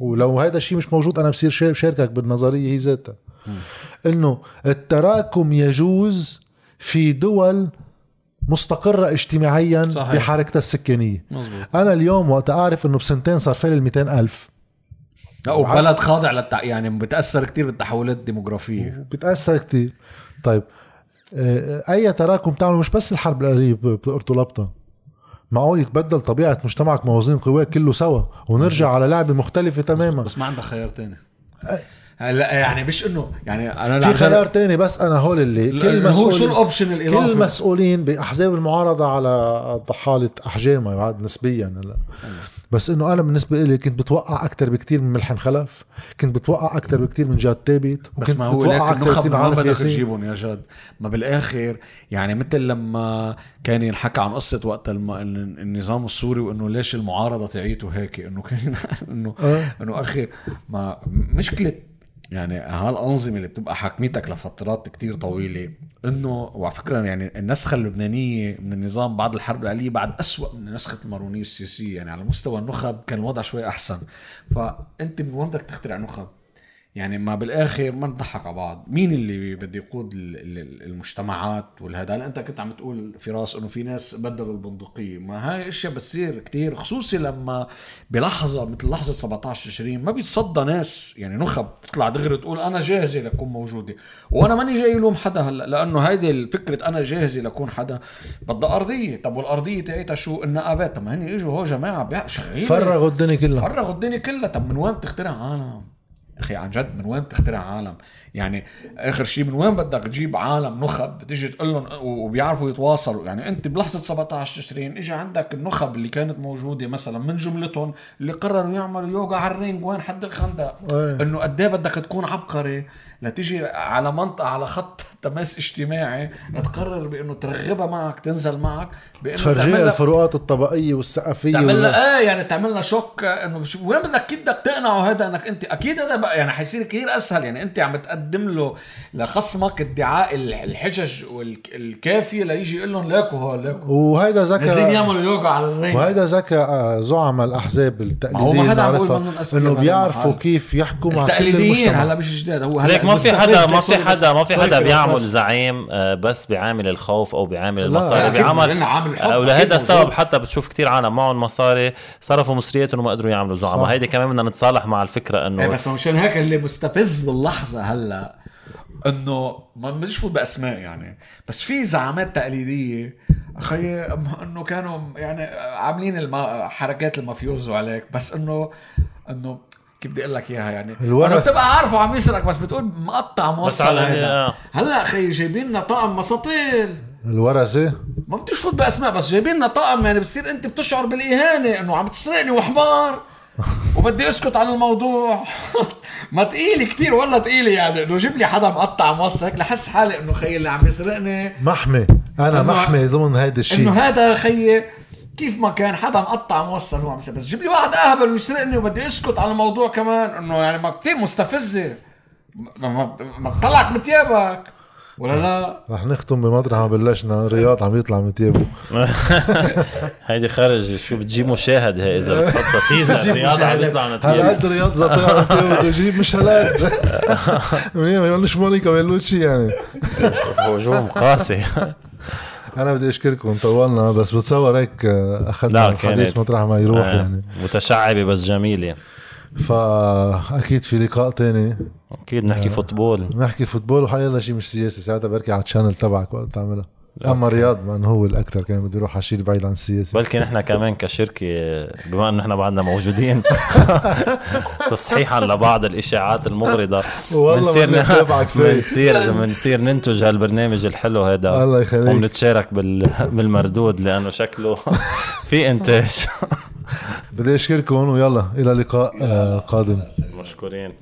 ولو هذا الشيء مش موجود أنا بصير شا- شاركك بالنظرية هي ذاتها. إنه التراكم يجوز في دول مستقرة اجتماعيا صحيح. بحركتها السكانية مزبوط أنا اليوم وقت أعرف أنه بسنتين صار فيلي ال ألف. وبلد خاضع للتع... يعني بتأثر كتير بالتحولات الديموغرافية. بتأثر كتير. طيب آه، أي تراكم تعمله مش بس الحرب الأهلية بتقرطوا لبطة معقول يتبدل طبيعة مجتمعك موازين قواه كله سوا ونرجع على لعبة مختلفة تماما. بس ما عندك خيار تاني. لا يعني مش إنه يعني أنا في خيار تاني بس أنا هول اللي كل هو شو مسؤول ال option الاضافي كل مسؤولين بأحزاب المعارضة على ضحالة احجامها بعد نسبيا. هلا بس إنه أنا بالنسبة لي كنت بتوقع أكثر بكتير من ملحم خلف كنت بتوقع أكثر بكتير من جاد ثابت بس ما هو النخب بكتير من ما عارف بدك تجيبهم يا جد ما بالآخر يعني مثل لما كان ينحكى عن قصة وقت الم... النظام السوري وإنه ليش المعارضة تعيته هيك إنه كان انه آه. إنه أخي ما مشكله يعني هالأنظمة اللي بتبقى حاكمتك لفترات كتير طويلة إنه وعلى فكرة يعني النسخة اللبنانية من النظام بعد الحرب العاليه بعد أسوأ من نسخة المارونية السياسية يعني على مستوى النخب كان الوضع شوي أحسن. فأنت من وين بدك تخترع نخب. يعني ما بالآخر ما نضحك على بعض. مين اللي بده يقود ال- ال- المجتمعات والهذا؟ هلا أنت كنت عم تقول فراس إنه في ناس بدلوا البندقية. ما هاي أشياء بتصير كتير خصوصي لما بلحظة مثل لحظة 17 تشرين ما بيتصدى ناس. يعني نخب تطلع دغري تقول أنا جاهزة لكون موجودة. وأنا ماني جاي لوم حدا هلا لأنه هيدي الفكرة أنا جاهزة لكون حدا. بدها أرضية. طب والأرضية تاعتها شو؟ النقابات طب ما هن إجوا هو جماعة شغالين. فرغوا الدنيا كلها. فرغوا الدنيا كلها. طب من وين بتخترع عالم؟ أخي عن جد من وين بتخترع عالم؟ يعني آخر شيء من وين بدك تجيب عالم نخب؟ بتيجي تقول لهم وبيعرفوا يتواصلوا. يعني أنت بلحظة 17 تشرين اجى عندك النخب اللي كانت موجودة مثلا من جملتهم اللي قرروا يعملوا يوغا على الرينج وين؟ حد الخندق. إيه. إنه قد إيه بدك تكون عبقري لتيجي على منطقة على خط تماس اجتماعي تقرر بإنه ترغبها معك تنزل معك بإنه تفرجيها الفروقات الطبقية والثقافيه تعمل إيه يعني تعمل لها شوك إنه وين بدك كيف بدك تقنعه هذا؟ إنك أنت أكيد هذا يعني حيصير كثير أسهل. يعني أنت عم تقدم له لخصمك ادعاء ال- الحجج والكافيه ليجي يقول لهم ليكوا هو ليكوا وهيدا ذكاء يعملوا يوغا على الرينج وهيدا ذكاء آه، زعماء الأحزاب ما هو ما حدا إنه بيعرفوا. كيف يحكوا مع كل التقليديين المجتمع هلا مش جداد هو هلا ليك ما في حدا ما في حدا ما في حدا بيعمل. زعيم آه، بس بعامل الخوف أو بعامل لا، المصاري أكيد ولهذا موجود. السبب حتى بتشوف كتير عالم معهم مصاري صرفوا مصرياتهم وما قدروا يعملوا زعماء. هيدي كمان بدنا نتصالح مع الفكرة إيه انه بس مشان هيك اللي مستفز باللحظة هلا انه ما بديش فوت بأسماء يعني بس في زعامات تقليدية. أخي إنه كانوا يعني عاملين الم... حركات المافيوزو عليك بس انه إنه كيف بدي أقول لك إياها يعني؟ الورق. بتبقى عارفه عم يسرق بس بتقول مقطع موصل على- هيدا آه. هلأ أخي جايبين لنا طقم مساطيل. الورثة؟ ما بديش فوت بأسماء بس جايبين لنا طقم يعني بتصير أنت بتشعر بالإهانة إنه عم تسرقني وحمار. وبدي اسكت عن الموضوع. ما تقيلي كتير والله تقيلي يعني إنه جيب لي حدا مقطع هيك لحس حالي إنه خيي اللي عم يسرقني. محمي. أنا محمي ضمن هيدا الشيء إنه هذا خيي كيف ما كان حدا مقطع موصل هو عم بس جيب لي واحد آهبل ويسرقني وبدي اسكت عن الموضوع كمان إنه يعني ما كثير مستفزة. ما ما ما بطلعك من تيابك ولا لا؟ رح نختم بمطرح ما بلشنا رياض عم يطلع من تيابه هيدي خرج شو بتجيب مشاهد هي إذا بتحطها تيزر رياض عم يطلع من التياب. هالقد رياض زي طلع من تيابه بده يجيب مش هالقد منيح ما يقولش مونيكا ما يقولوش شيء يعني. هجوم قاسي أنا بدي أشكركم طولنا بس بتصور هيك آه، أخذنا الحديث مطرح ما يروح آه، يعني. متشعبة بس جميلة. فأكيد في لقاء تاني. أكيد نحكي football. نحكي football وحيلا شيء مش سياسي ساعتها بركي على ال channel تبعك وقت تعملها. أما رياض ما هو الأكثر كان بده يروح على شيء بعيد عن السياسة. بلكي نحن كمان كشركة بما إنه نحن بعدنا موجودين تصحيحا لبعض الإشاعات المغرضة. بنصير. بنصير بنصير ننتج هالبرنامج الحلو هذا الله يخليك. وبنتشارك بال... بالمردود لأنه شكله في إنتاج. بدي أشكركم ويلا إلى لقاء آه، قادم. مشكورين.